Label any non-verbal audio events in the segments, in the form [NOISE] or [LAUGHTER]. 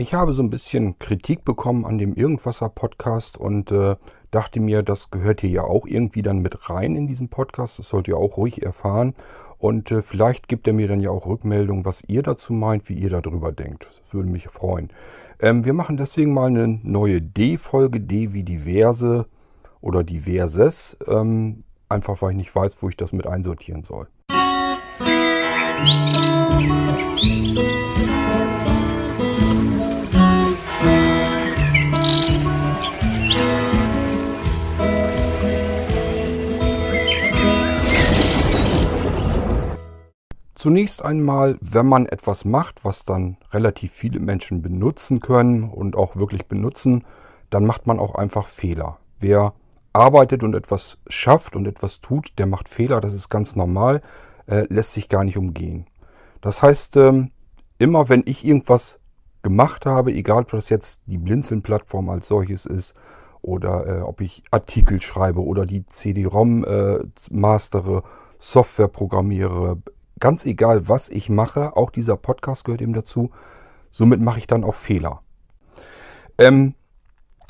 Ich habe so ein bisschen Kritik bekommen an dem Irgendwasser Podcast und äh, dachte mir, das gehört hier ja auch irgendwie dann mit rein in diesen Podcast. Das sollt ihr auch ruhig erfahren. Und äh, vielleicht gibt er mir dann ja auch Rückmeldung, was ihr dazu meint, wie ihr darüber denkt. Das würde mich freuen. Ähm, wir machen deswegen mal eine neue D-Folge, D wie diverse oder diverses. Ähm, einfach weil ich nicht weiß, wo ich das mit einsortieren soll. Musik Zunächst einmal, wenn man etwas macht, was dann relativ viele Menschen benutzen können und auch wirklich benutzen, dann macht man auch einfach Fehler. Wer arbeitet und etwas schafft und etwas tut, der macht Fehler, das ist ganz normal, äh, lässt sich gar nicht umgehen. Das heißt, ähm, immer wenn ich irgendwas gemacht habe, egal ob das jetzt die Blinzeln-Plattform als solches ist oder äh, ob ich Artikel schreibe oder die CD-ROM äh, mastere, Software programmiere, ganz egal, was ich mache, auch dieser Podcast gehört eben dazu, somit mache ich dann auch Fehler. Ähm,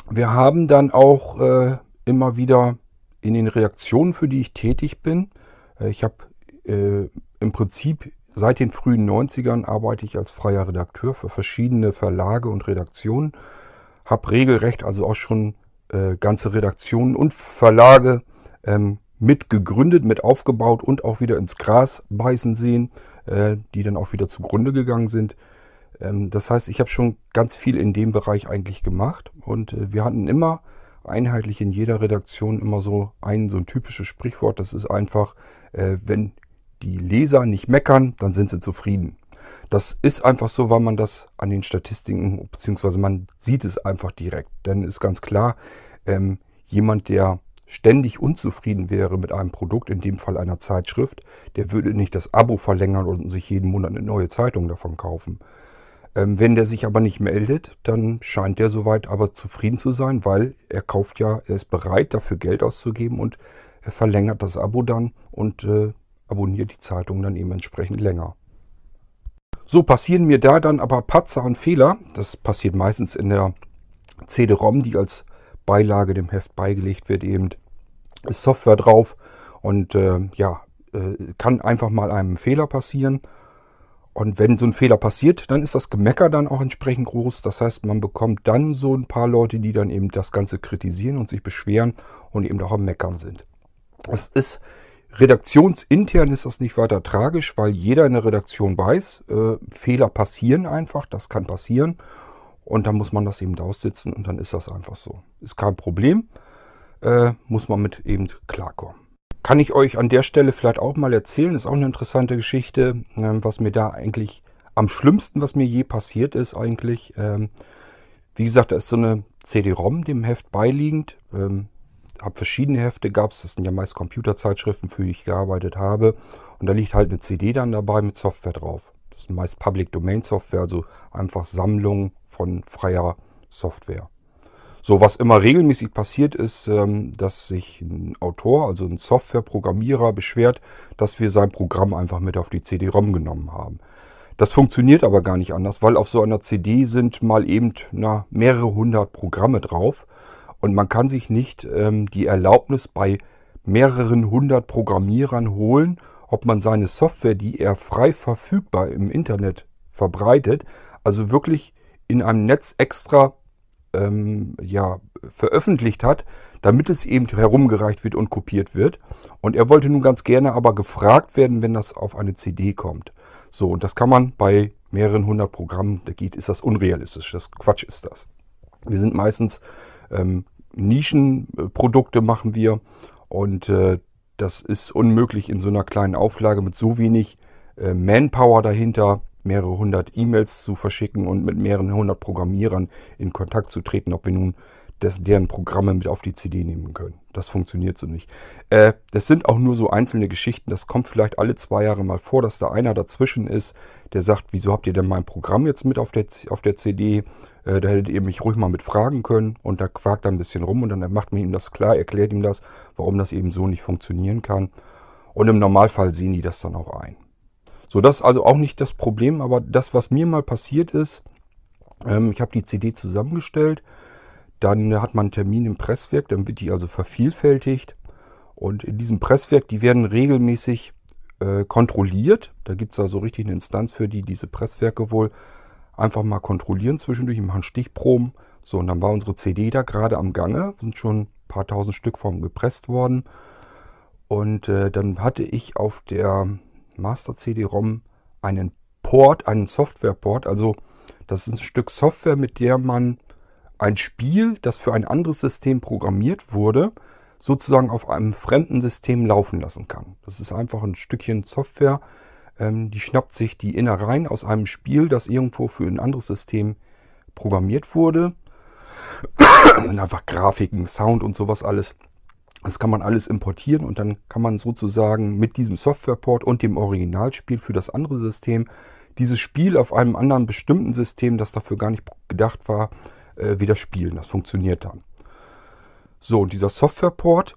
wir haben dann auch äh, immer wieder in den Reaktionen, für die ich tätig bin, äh, ich habe äh, im Prinzip seit den frühen 90ern arbeite ich als freier Redakteur für verschiedene Verlage und Redaktionen, habe regelrecht also auch schon äh, ganze Redaktionen und Verlage ähm, mit gegründet, mit aufgebaut und auch wieder ins Gras beißen sehen, äh, die dann auch wieder zugrunde gegangen sind. Ähm, das heißt, ich habe schon ganz viel in dem Bereich eigentlich gemacht und äh, wir hatten immer einheitlich in jeder Redaktion immer so ein so ein typisches Sprichwort. Das ist einfach, äh, wenn die Leser nicht meckern, dann sind sie zufrieden. Das ist einfach so, weil man das an den Statistiken, beziehungsweise man sieht es einfach direkt. Denn ist ganz klar, ähm, jemand, der ständig unzufrieden wäre mit einem Produkt, in dem Fall einer Zeitschrift, der würde nicht das Abo verlängern und sich jeden Monat eine neue Zeitung davon kaufen. Ähm, wenn der sich aber nicht meldet, dann scheint der soweit aber zufrieden zu sein, weil er kauft ja, er ist bereit dafür Geld auszugeben und er verlängert das Abo dann und äh, abonniert die Zeitung dann eben entsprechend länger. So passieren mir da dann aber Patzer und Fehler. Das passiert meistens in der CD-ROM, die als Beilage dem Heft beigelegt wird, eben ist Software drauf und äh, ja, äh, kann einfach mal einem Fehler passieren. Und wenn so ein Fehler passiert, dann ist das Gemecker dann auch entsprechend groß. Das heißt, man bekommt dann so ein paar Leute, die dann eben das Ganze kritisieren und sich beschweren und eben auch am Meckern sind. Es ist redaktionsintern ist das nicht weiter tragisch, weil jeder in der Redaktion weiß, äh, Fehler passieren einfach, das kann passieren. Und dann muss man das eben aussitzen und dann ist das einfach so. Ist kein Problem, äh, muss man mit eben klarkommen. Kann ich euch an der Stelle vielleicht auch mal erzählen, ist auch eine interessante Geschichte, äh, was mir da eigentlich am schlimmsten, was mir je passiert ist eigentlich. Ähm, wie gesagt, da ist so eine CD-ROM dem Heft beiliegend. Ähm, habe verschiedene Hefte gab es, das sind ja meist Computerzeitschriften, für die ich gearbeitet habe. Und da liegt halt eine CD dann dabei mit Software drauf. Ist meist Public Domain Software, also einfach Sammlung von freier Software. So, was immer regelmäßig passiert ist, ähm, dass sich ein Autor, also ein Softwareprogrammierer, beschwert, dass wir sein Programm einfach mit auf die CD-ROM genommen haben. Das funktioniert aber gar nicht anders, weil auf so einer CD sind mal eben na, mehrere hundert Programme drauf und man kann sich nicht ähm, die Erlaubnis bei mehreren hundert Programmierern holen, ob man seine Software, die er frei verfügbar im Internet verbreitet, also wirklich in einem Netz extra ähm, ja, veröffentlicht hat, damit es eben herumgereicht wird und kopiert wird. Und er wollte nun ganz gerne aber gefragt werden, wenn das auf eine CD kommt. So, und das kann man bei mehreren hundert Programmen, da geht, ist das unrealistisch. Das Quatsch ist das. Wir sind meistens ähm, Nischenprodukte machen wir und äh, das ist unmöglich in so einer kleinen Auflage mit so wenig äh, Manpower dahinter mehrere hundert E-Mails zu verschicken und mit mehreren hundert Programmierern in Kontakt zu treten, ob wir nun des, deren Programme mit auf die CD nehmen können. Das funktioniert so nicht. Äh, das sind auch nur so einzelne Geschichten. Das kommt vielleicht alle zwei Jahre mal vor, dass da einer dazwischen ist, der sagt, wieso habt ihr denn mein Programm jetzt mit auf der, auf der CD? Äh, da hättet ihr mich ruhig mal mit fragen können. Und da quakt er ein bisschen rum und dann macht man ihm das klar, erklärt ihm das, warum das eben so nicht funktionieren kann. Und im Normalfall sehen die das dann auch ein. So, das ist also auch nicht das Problem, aber das, was mir mal passiert ist, Ähm, ich habe die CD zusammengestellt. Dann hat man einen Termin im Presswerk, dann wird die also vervielfältigt. Und in diesem Presswerk, die werden regelmäßig äh, kontrolliert. Da gibt es also richtig eine Instanz für die diese Presswerke wohl einfach mal kontrollieren zwischendurch, machen Stichproben. So, und dann war unsere CD da gerade am Gange, sind schon ein paar tausend Stück vom gepresst worden. Und äh, dann hatte ich auf der Master CD-ROM einen Port, einen Software-Port. Also das ist ein Stück Software, mit der man ein Spiel, das für ein anderes System programmiert wurde, sozusagen auf einem fremden System laufen lassen kann. Das ist einfach ein Stückchen Software, ähm, die schnappt sich die Innereien aus einem Spiel, das irgendwo für ein anderes System programmiert wurde. und einfach Grafiken, Sound und sowas alles. Das kann man alles importieren und dann kann man sozusagen mit diesem Softwareport und dem Originalspiel für das andere System dieses Spiel auf einem anderen bestimmten System, das dafür gar nicht gedacht war, äh, wieder spielen. Das funktioniert dann. So, und dieser Softwareport,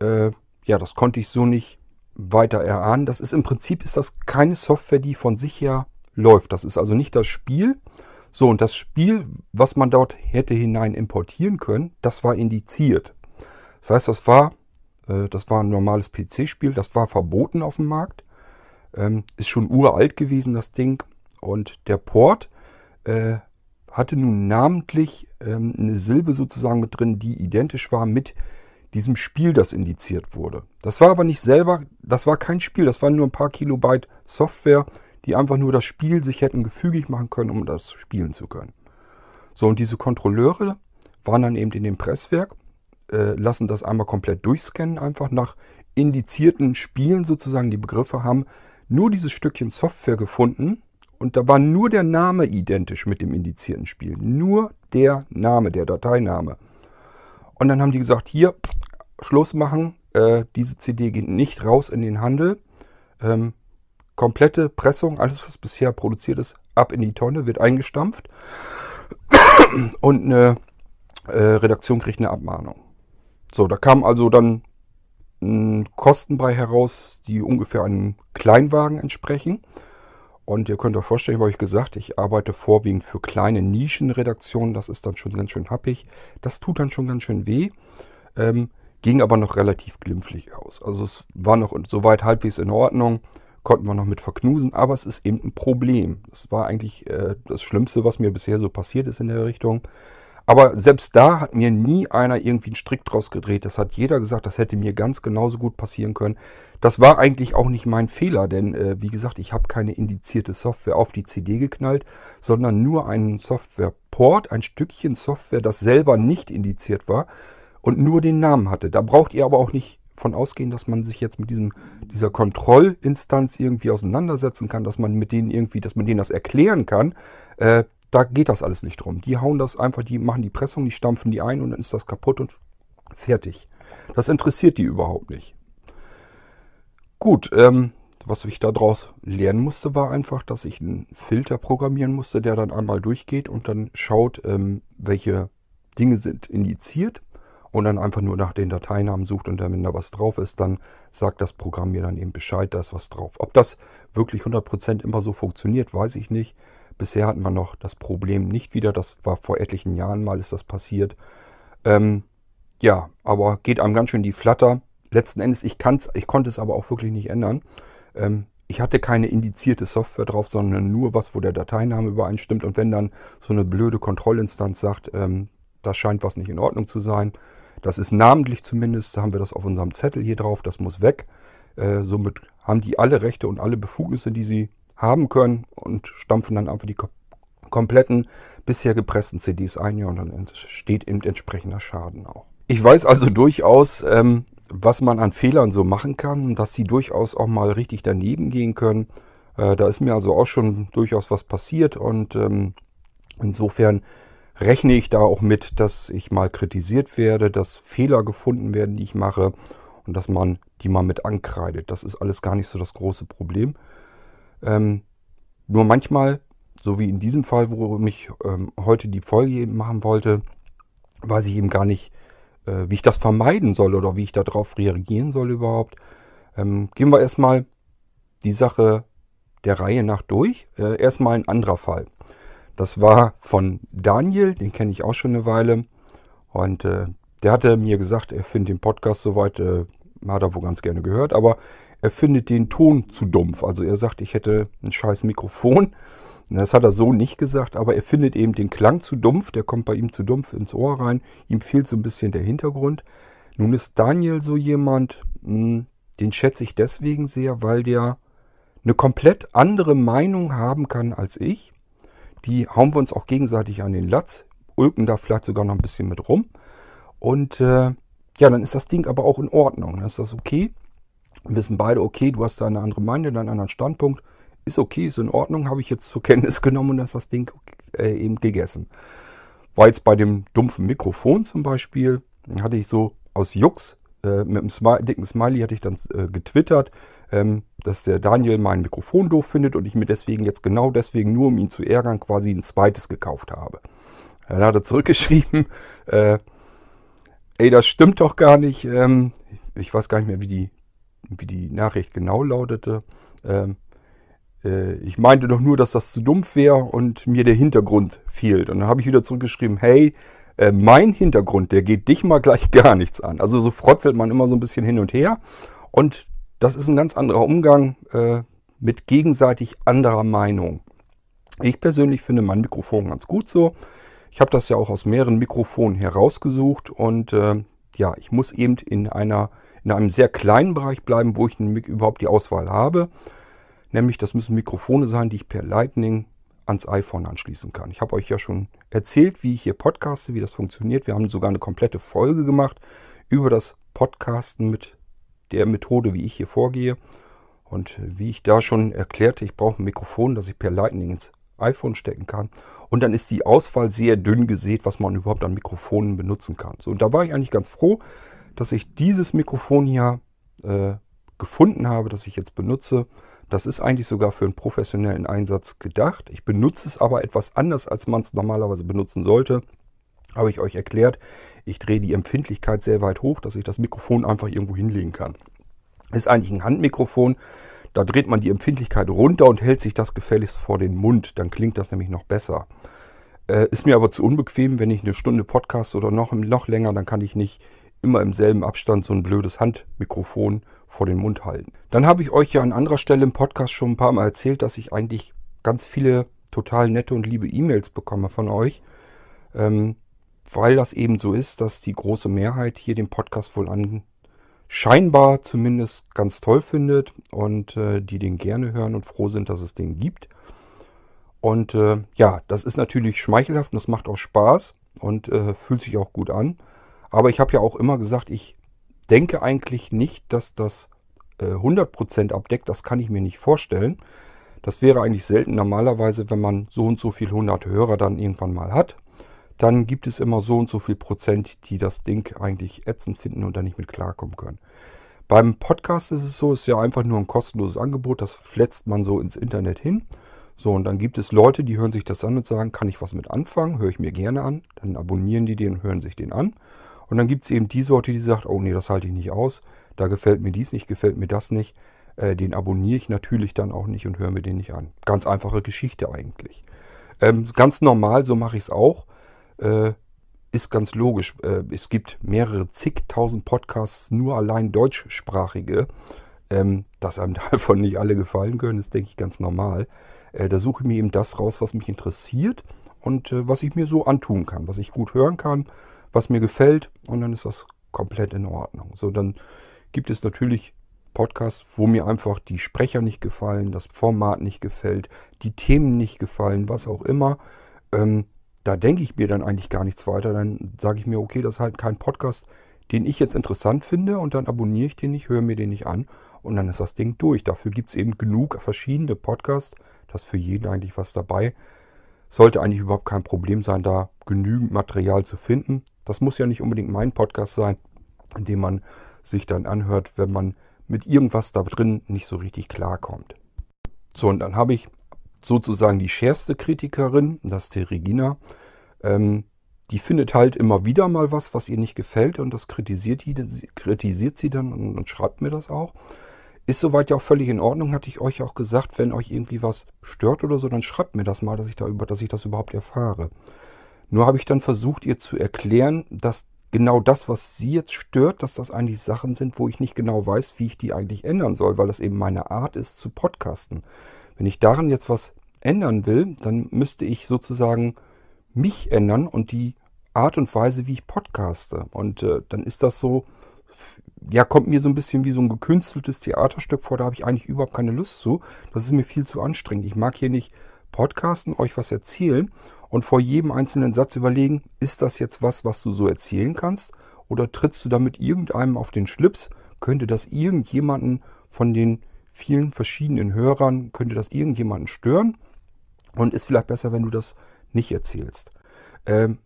äh, ja, das konnte ich so nicht weiter erahnen. Das ist im Prinzip ist das keine Software, die von sich her läuft. Das ist also nicht das Spiel. So, und das Spiel, was man dort hätte hinein importieren können, das war indiziert. Das heißt, das war, äh, das war ein normales PC-Spiel, das war verboten auf dem Markt. Ähm, ist schon uralt gewesen, das Ding. Und der Port äh, hatte nun namentlich ähm, eine Silbe sozusagen mit drin, die identisch war mit diesem Spiel, das indiziert wurde. Das war aber nicht selber, das war kein Spiel, das waren nur ein paar Kilobyte Software, die einfach nur das Spiel sich hätten gefügig machen können, um das spielen zu können. So, und diese Kontrolleure waren dann eben in dem Presswerk, äh, lassen das einmal komplett durchscannen, einfach nach indizierten Spielen sozusagen, die Begriffe haben nur dieses Stückchen Software gefunden und da war nur der Name identisch mit dem indizierten Spiel. Nur der Name, der Dateiname. Und dann haben die gesagt, hier, Schluss machen, äh, diese CD geht nicht raus in den Handel. Ähm, komplette Pressung, alles was bisher produziert ist, ab in die Tonne, wird eingestampft. [COUGHS] Und eine äh, Redaktion kriegt eine Abmahnung. So, da kam also dann ein Kosten bei heraus, die ungefähr einem Kleinwagen entsprechen. Und ihr könnt euch vorstellen, habe ich gesagt, ich arbeite vorwiegend für kleine Nischenredaktionen. Das ist dann schon ganz schön happig. Das tut dann schon ganz schön weh. Ähm, ging aber noch relativ glimpflich aus. Also es war noch soweit halbwegs in Ordnung. Konnten wir noch mit verknusen. Aber es ist eben ein Problem. Das war eigentlich äh, das Schlimmste, was mir bisher so passiert ist in der Richtung. Aber selbst da hat mir nie einer irgendwie einen Strick draus gedreht. Das hat jeder gesagt, das hätte mir ganz genauso gut passieren können. Das war eigentlich auch nicht mein Fehler, denn äh, wie gesagt, ich habe keine indizierte Software auf die CD geknallt, sondern nur einen Softwareport, ein Stückchen Software, das selber nicht indiziert war und nur den Namen hatte. Da braucht ihr aber auch nicht von ausgehen, dass man sich jetzt mit diesem, dieser Kontrollinstanz irgendwie auseinandersetzen kann, dass man mit denen irgendwie, dass man denen das erklären kann. Äh, da geht das alles nicht drum. Die hauen das einfach, die machen die Pressung, die stampfen die ein und dann ist das kaputt und fertig. Das interessiert die überhaupt nicht. Gut, ähm, was ich daraus lernen musste, war einfach, dass ich einen Filter programmieren musste, der dann einmal durchgeht und dann schaut, ähm, welche Dinge sind indiziert und dann einfach nur nach den Dateinamen sucht und dann, wenn da was drauf ist, dann sagt das Programm mir dann eben Bescheid, da ist was drauf. Ob das wirklich 100% immer so funktioniert, weiß ich nicht. Bisher hatten wir noch das Problem nicht wieder. Das war vor etlichen Jahren mal ist das passiert. Ähm, ja, aber geht einem ganz schön die Flatter. Letzten Endes, ich, ich konnte es aber auch wirklich nicht ändern. Ähm, ich hatte keine indizierte Software drauf, sondern nur was, wo der Dateiname übereinstimmt. Und wenn dann so eine blöde Kontrollinstanz sagt, ähm, das scheint was nicht in Ordnung zu sein, das ist namentlich zumindest, da haben wir das auf unserem Zettel hier drauf, das muss weg. Äh, somit haben die alle Rechte und alle Befugnisse, die sie haben können und stampfen dann einfach die kompletten bisher gepressten CDs ein ja, und dann entsteht eben entsprechender Schaden auch. Ich weiß also durchaus, ähm, was man an Fehlern so machen kann dass sie durchaus auch mal richtig daneben gehen können. Äh, da ist mir also auch schon durchaus was passiert und ähm, insofern rechne ich da auch mit, dass ich mal kritisiert werde, dass Fehler gefunden werden, die ich mache und dass man die mal mit ankreidet. Das ist alles gar nicht so das große Problem. Ähm, nur manchmal, so wie in diesem Fall, wo mich ähm, heute die Folge eben machen wollte, weiß ich eben gar nicht, äh, wie ich das vermeiden soll oder wie ich darauf reagieren soll überhaupt. Ähm, gehen wir erstmal die Sache der Reihe nach durch. Äh, erstmal ein anderer Fall. Das war von Daniel, den kenne ich auch schon eine Weile. Und äh, der hatte mir gesagt, er findet den Podcast soweit, äh, hat er wohl ganz gerne gehört, aber er findet den Ton zu dumpf. Also er sagt, ich hätte ein scheiß Mikrofon. [LAUGHS] Das hat er so nicht gesagt, aber er findet eben den Klang zu dumpf, der kommt bei ihm zu dumpf ins Ohr rein. Ihm fehlt so ein bisschen der Hintergrund. Nun ist Daniel so jemand, hm, den schätze ich deswegen sehr, weil der eine komplett andere Meinung haben kann als ich. Die hauen wir uns auch gegenseitig an den Latz, ulken da vielleicht sogar noch ein bisschen mit rum. Und äh, ja, dann ist das Ding aber auch in Ordnung. Dann ist das okay. Wissen beide, okay, du hast da eine andere Meinung, einen anderen Standpunkt. Ist okay, ist in Ordnung, habe ich jetzt zur [LAUGHS] Kenntnis genommen und ist das Ding äh, eben gegessen. War jetzt bei dem dumpfen Mikrofon zum Beispiel, hatte ich so aus Jux äh, mit einem Smiley, dicken Smiley hatte ich dann äh, getwittert, ähm, dass der Daniel mein Mikrofon doof findet und ich mir deswegen jetzt genau deswegen, nur um ihn zu ärgern, quasi ein zweites gekauft habe. Dann hat er zurückgeschrieben, [LAUGHS] äh, ey, das stimmt doch gar nicht. Ähm, ich weiß gar nicht mehr, wie die, wie die Nachricht genau lautete. Ähm, äh, ich meinte doch nur, dass das zu dumpf wäre und mir der Hintergrund fehlt. Und dann habe ich wieder zurückgeschrieben, hey, äh, mein Hintergrund, der geht dich mal gleich [LAUGHS] gar nichts an. Also so frotzelt man immer so ein bisschen hin und her. Und das ist ein ganz anderer Umgang äh, mit gegenseitig anderer Meinung. Ich persönlich finde mein Mikrofon ganz gut so. Ich habe das ja auch aus mehreren Mikrofonen herausgesucht und äh, ja, ich muss eben in einer in einem sehr kleinen Bereich bleiben, wo ich überhaupt die Auswahl habe. Nämlich, das müssen Mikrofone sein, die ich per Lightning ans iPhone anschließen kann. Ich habe euch ja schon erzählt, wie ich hier podcaste, wie das funktioniert. Wir haben sogar eine komplette Folge gemacht über das Podcasten mit der Methode, wie ich hier vorgehe. Und wie ich da schon erklärte, ich brauche ein Mikrofon, das ich per Lightning ins iPhone stecken kann. Und dann ist die Auswahl sehr dünn gesät, was man überhaupt an Mikrofonen benutzen kann. So, und da war ich eigentlich ganz froh, dass ich dieses Mikrofon hier äh, gefunden habe, das ich jetzt benutze. Das ist eigentlich sogar für einen professionellen Einsatz gedacht. Ich benutze es aber etwas anders, als man es normalerweise benutzen sollte. Habe ich euch erklärt. Ich drehe die Empfindlichkeit sehr weit hoch, dass ich das Mikrofon einfach irgendwo hinlegen kann. Ist eigentlich ein Handmikrofon. Da dreht man die Empfindlichkeit runter und hält sich das gefälligst vor den Mund. Dann klingt das nämlich noch besser. Äh, ist mir aber zu unbequem, wenn ich eine Stunde Podcast oder noch, noch länger, dann kann ich nicht immer im selben Abstand so ein blödes Handmikrofon vor den Mund halten. Dann habe ich euch ja an anderer Stelle im Podcast schon ein paar Mal erzählt, dass ich eigentlich ganz viele total nette und liebe E-Mails bekomme von euch, ähm, weil das eben so ist, dass die große Mehrheit hier den Podcast wohl an scheinbar zumindest ganz toll findet und äh, die den gerne hören und froh sind, dass es den gibt. Und äh, ja, das ist natürlich schmeichelhaft und das macht auch Spaß und äh, fühlt sich auch gut an. Aber ich habe ja auch immer gesagt, ich denke eigentlich nicht, dass das äh, 100% abdeckt. Das kann ich mir nicht vorstellen. Das wäre eigentlich selten. Normalerweise, wenn man so und so viel 100 Hörer dann irgendwann mal hat, dann gibt es immer so und so viel Prozent, die das Ding eigentlich ätzend finden und da nicht mit klarkommen können. Beim Podcast ist es so, es ist ja einfach nur ein kostenloses Angebot, das fletzt man so ins Internet hin. So, und dann gibt es Leute, die hören sich das an und sagen, kann ich was mit anfangen? Höre ich mir gerne an. Dann abonnieren die den und hören sich den an. Und dann gibt es eben die Sorte, die sagt, oh nee, das halte ich nicht aus, da gefällt mir dies nicht, gefällt mir das nicht. Äh, den abonniere ich natürlich dann auch nicht und höre mir den nicht an. Ganz einfache Geschichte eigentlich. Ähm, ganz normal, so mache ich es auch. Äh, ist ganz logisch. Äh, es gibt mehrere zigtausend Podcasts, nur allein deutschsprachige. Ähm, dass einem [LAUGHS] davon nicht alle gefallen können, ist, denke ich, ganz normal. Äh, da suche ich mir eben das raus, was mich interessiert und äh, was ich mir so antun kann, was ich gut hören kann was mir gefällt und dann ist das komplett in Ordnung. So, dann gibt es natürlich Podcasts, wo mir einfach die Sprecher nicht gefallen, das Format nicht gefällt, die Themen nicht gefallen, was auch immer. Ähm, da denke ich mir dann eigentlich gar nichts weiter. Dann sage ich mir, okay, das ist halt kein Podcast, den ich jetzt interessant finde und dann abonniere ich den nicht, höre mir den nicht an und dann ist das Ding durch. Dafür gibt es eben genug verschiedene Podcasts, dass für jeden eigentlich was dabei. Sollte eigentlich überhaupt kein Problem sein, da genügend Material zu finden. Das muss ja nicht unbedingt mein Podcast sein, in dem man sich dann anhört, wenn man mit irgendwas da drin nicht so richtig klarkommt. So, und dann habe ich sozusagen die schärfste Kritikerin, das ist die Regina. Ähm, die findet halt immer wieder mal was, was ihr nicht gefällt und das kritisiert, die, kritisiert sie dann und, und schreibt mir das auch. Ist soweit ja auch völlig in Ordnung, hatte ich euch auch gesagt, wenn euch irgendwie was stört oder so, dann schreibt mir das mal, dass ich, da dass ich das überhaupt erfahre. Nur habe ich dann versucht, ihr zu erklären, dass genau das, was sie jetzt stört, dass das eigentlich Sachen sind, wo ich nicht genau weiß, wie ich die eigentlich ändern soll, weil das eben meine Art ist zu podcasten. Wenn ich daran jetzt was ändern will, dann müsste ich sozusagen mich ändern und die Art und Weise, wie ich podcaste. Und äh, dann ist das so, ja, kommt mir so ein bisschen wie so ein gekünsteltes Theaterstück vor, da habe ich eigentlich überhaupt keine Lust zu. Das ist mir viel zu anstrengend. Ich mag hier nicht podcasten, euch was erzählen und vor jedem einzelnen Satz überlegen, ist das jetzt was, was du so erzählen kannst? Oder trittst du damit irgendeinem auf den Schlips? Könnte das irgendjemanden von den vielen verschiedenen Hörern, könnte das irgendjemanden stören? Und ist vielleicht besser, wenn du das nicht erzählst. Ähm,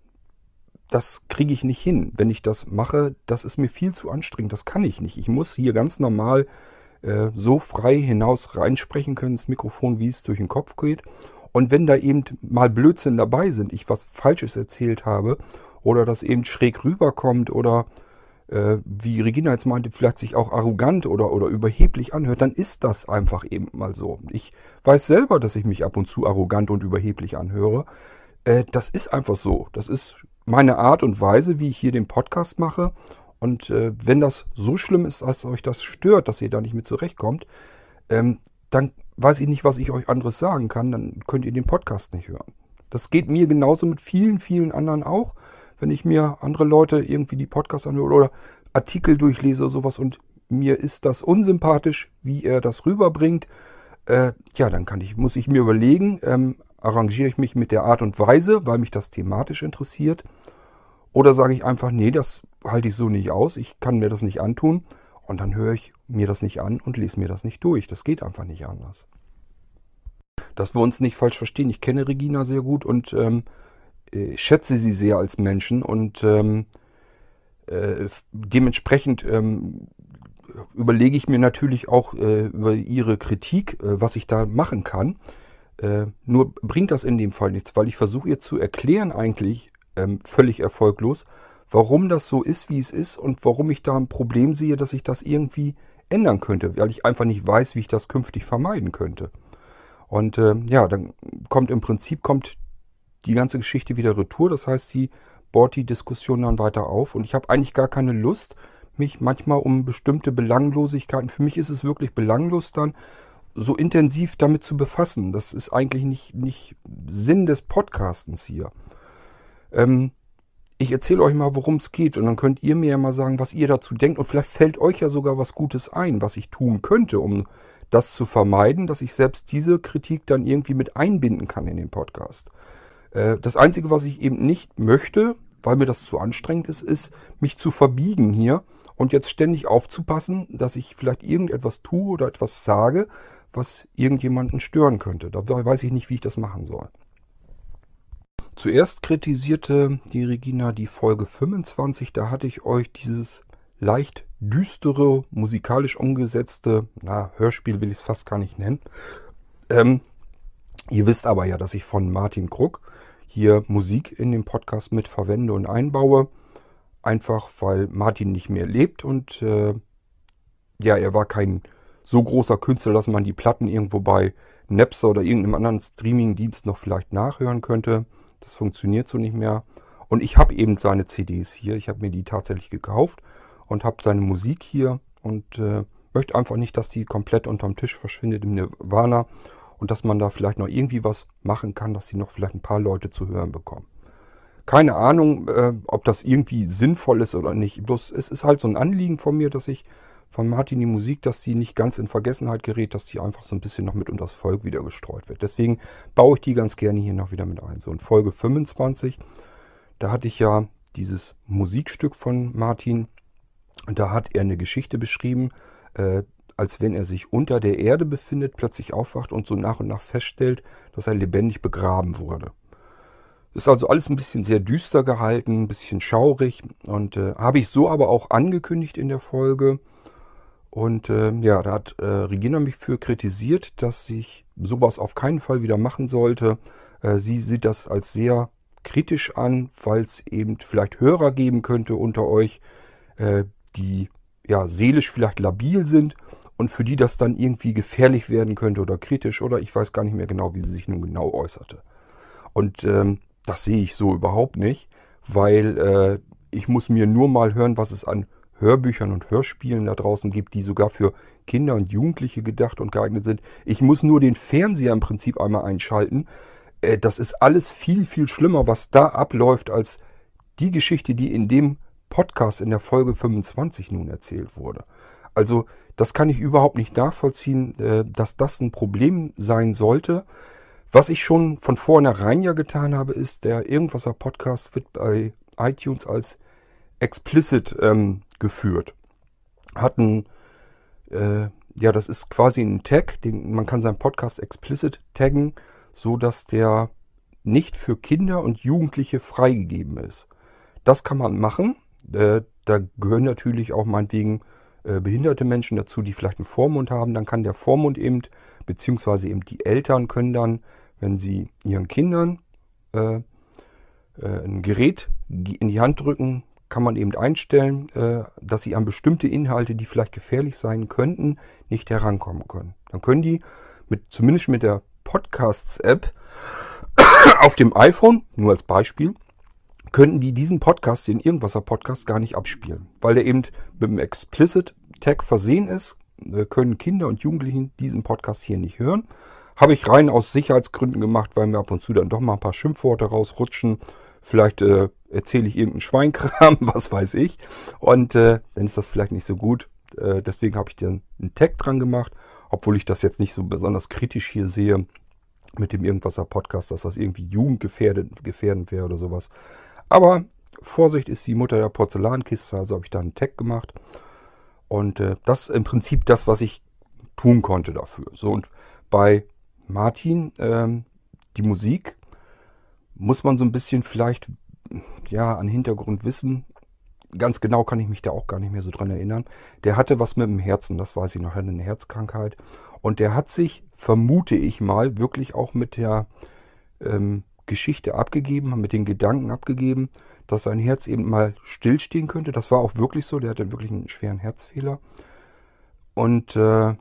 das kriege ich nicht hin. Wenn ich das mache, das ist mir viel zu anstrengend. Das kann ich nicht. Ich muss hier ganz normal äh, so frei hinaus reinsprechen können ins Mikrofon, wie es durch den Kopf geht. Und wenn da eben mal Blödsinn dabei sind, ich was Falsches erzählt habe oder das eben schräg rüberkommt oder äh, wie Regina jetzt meinte, vielleicht sich auch arrogant oder, oder überheblich anhört, dann ist das einfach eben mal so. Ich weiß selber, dass ich mich ab und zu arrogant und überheblich anhöre. Äh, das ist einfach so. Das ist meine Art und Weise, wie ich hier den Podcast mache. Und äh, wenn das so schlimm ist, dass euch das stört, dass ihr da nicht mit zurechtkommt, ähm, dann weiß ich nicht, was ich euch anderes sagen kann, dann könnt ihr den Podcast nicht hören. Das geht mir genauso mit vielen, vielen anderen auch, wenn ich mir andere Leute irgendwie die Podcasts anhöre oder Artikel durchlese oder sowas und mir ist das unsympathisch, wie er das rüberbringt. Äh, ja, dann ich, muss ich mir überlegen, ähm, arrangiere ich mich mit der Art und Weise, weil mich das thematisch interessiert. Oder sage ich einfach, nee, das halte ich so nicht aus, ich kann mir das nicht antun. Und dann höre ich mir das nicht an und lese mir das nicht durch. Das geht einfach nicht anders. Dass wir uns nicht falsch verstehen. Ich kenne Regina sehr gut und ähm, äh, schätze sie sehr als Menschen und ähm, äh, dementsprechend ähm, überlege ich mir natürlich auch äh, über ihre Kritik, äh, was ich da machen kann. Äh, nur bringt das in dem Fall nichts, weil ich versuche ihr zu erklären eigentlich ähm, völlig erfolglos, warum das so ist, wie es ist und warum ich da ein Problem sehe, dass ich das irgendwie ändern könnte, weil ich einfach nicht weiß, wie ich das künftig vermeiden könnte. Und äh, ja, dann kommt im Prinzip kommt die ganze Geschichte wieder retour. Das heißt, sie bohrt die Diskussion dann weiter auf. Und ich habe eigentlich gar keine Lust, mich manchmal um bestimmte Belanglosigkeiten, für mich ist es wirklich belanglos dann, so intensiv damit zu befassen. Das ist eigentlich nicht, nicht Sinn des Podcastens hier. Ähm, ich erzähle euch mal, worum es geht und dann könnt ihr mir ja mal sagen, was ihr dazu denkt und vielleicht fällt euch ja sogar was Gutes ein, was ich tun könnte, um das zu vermeiden, dass ich selbst diese Kritik dann irgendwie mit einbinden kann in den Podcast. Äh, das Einzige, was ich eben nicht möchte, weil mir das zu anstrengend ist, ist, mich zu verbiegen hier und jetzt ständig aufzupassen, dass ich vielleicht irgendetwas tue oder etwas sage, was irgendjemanden stören könnte. Da weiß ich nicht, wie ich das machen soll. Zuerst kritisierte die Regina die Folge 25, da hatte ich euch dieses leicht düstere, musikalisch umgesetzte, na, Hörspiel will ich es fast gar nicht nennen. Ähm, ihr wisst aber ja, dass ich von Martin Krug hier Musik in den Podcast mit verwende und einbaue. Einfach weil Martin nicht mehr lebt und äh, ja, er war kein so großer Künstler, dass man die Platten irgendwo bei Napster oder irgendeinem anderen Streamingdienst noch vielleicht nachhören könnte. Das funktioniert so nicht mehr. Und ich habe eben seine CDs hier. Ich habe mir die tatsächlich gekauft und habe seine Musik hier und äh, möchte einfach nicht, dass die komplett unterm Tisch verschwindet im Nirvana und dass man da vielleicht noch irgendwie was machen kann, dass sie noch vielleicht ein paar Leute zu hören bekommen. Keine Ahnung, äh, ob das irgendwie sinnvoll ist oder nicht. Bloß es ist halt so ein Anliegen von mir, dass ich von Martin die Musik, dass die nicht ganz in Vergessenheit gerät, dass die einfach so ein bisschen noch mit unters Volk wieder gestreut wird. Deswegen baue ich die ganz gerne hier noch wieder mit ein. So in Folge 25, da hatte ich ja dieses Musikstück von Martin. Und da hat er eine Geschichte beschrieben, äh, als wenn er sich unter der Erde befindet, plötzlich aufwacht und so nach und nach feststellt, dass er lebendig begraben wurde. Ist also alles ein bisschen sehr düster gehalten, ein bisschen schaurig und äh, habe ich so aber auch angekündigt in der Folge. Und äh, ja, da hat äh, Regina mich für kritisiert, dass ich sowas auf keinen Fall wieder machen sollte. Äh, sie sieht das als sehr kritisch an, weil es eben vielleicht Hörer geben könnte unter euch, äh, die ja seelisch vielleicht labil sind und für die das dann irgendwie gefährlich werden könnte oder kritisch oder ich weiß gar nicht mehr genau, wie sie sich nun genau äußerte. Und ähm, das sehe ich so überhaupt nicht, weil äh, ich muss mir nur mal hören, was es an Hörbüchern und Hörspielen da draußen gibt, die sogar für Kinder und Jugendliche gedacht und geeignet sind. Ich muss nur den Fernseher im Prinzip einmal einschalten. Äh, das ist alles viel, viel schlimmer, was da abläuft, als die Geschichte, die in dem Podcast in der Folge 25 nun erzählt wurde. Also das kann ich überhaupt nicht nachvollziehen, äh, dass das ein Problem sein sollte. Was ich schon von vornherein ja getan habe, ist, der Irgendwaser Podcast wird bei iTunes als explicit ähm, geführt. Hatten, äh, ja, das ist quasi ein Tag, den, man kann seinen Podcast explicit taggen, so dass der nicht für Kinder und Jugendliche freigegeben ist. Das kann man machen. Äh, da gehören natürlich auch meinetwegen äh, behinderte Menschen dazu, die vielleicht einen Vormund haben. Dann kann der Vormund eben, beziehungsweise eben die Eltern können dann, wenn sie ihren Kindern äh, äh ein Gerät in die Hand drücken, kann man eben einstellen, äh, dass sie an bestimmte Inhalte, die vielleicht gefährlich sein könnten, nicht herankommen können. Dann können die mit, zumindest mit der Podcasts-App [COUGHS] auf dem iPhone, nur als Beispiel, könnten die diesen Podcast, den Irgendwasser Podcast, gar nicht abspielen. Weil der eben mit einem Explicit Tag versehen ist, äh, können Kinder und Jugendlichen diesen Podcast hier nicht hören. Habe ich rein aus Sicherheitsgründen gemacht, weil mir ab und zu dann doch mal ein paar Schimpfworte rausrutschen. Vielleicht äh, erzähle ich irgendeinen Schweinkram, [LAUGHS] was weiß ich. Und äh, dann ist das vielleicht nicht so gut. Äh, deswegen habe ich dann einen Tag dran gemacht, obwohl ich das jetzt nicht so besonders kritisch hier sehe mit dem Irgendwaser Podcast, dass das irgendwie jugendgefährdend gefährdend wäre oder sowas. Aber Vorsicht ist die Mutter der Porzellankiste, also habe ich da einen Tag gemacht. Und äh, das ist im Prinzip das, was ich tun konnte dafür. So, und bei Martin, ähm, die Musik, muss man so ein bisschen vielleicht ja an Hintergrund wissen. Ganz genau kann ich mich da auch gar nicht mehr so dran erinnern. Der hatte was mit dem Herzen, das weiß ich noch, eine Herzkrankheit. Und der hat sich, vermute ich mal, wirklich auch mit der ähm, Geschichte abgegeben, mit den Gedanken abgegeben, dass sein Herz eben mal stillstehen könnte. Das war auch wirklich so. Der hatte wirklich einen schweren Herzfehler. Und äh,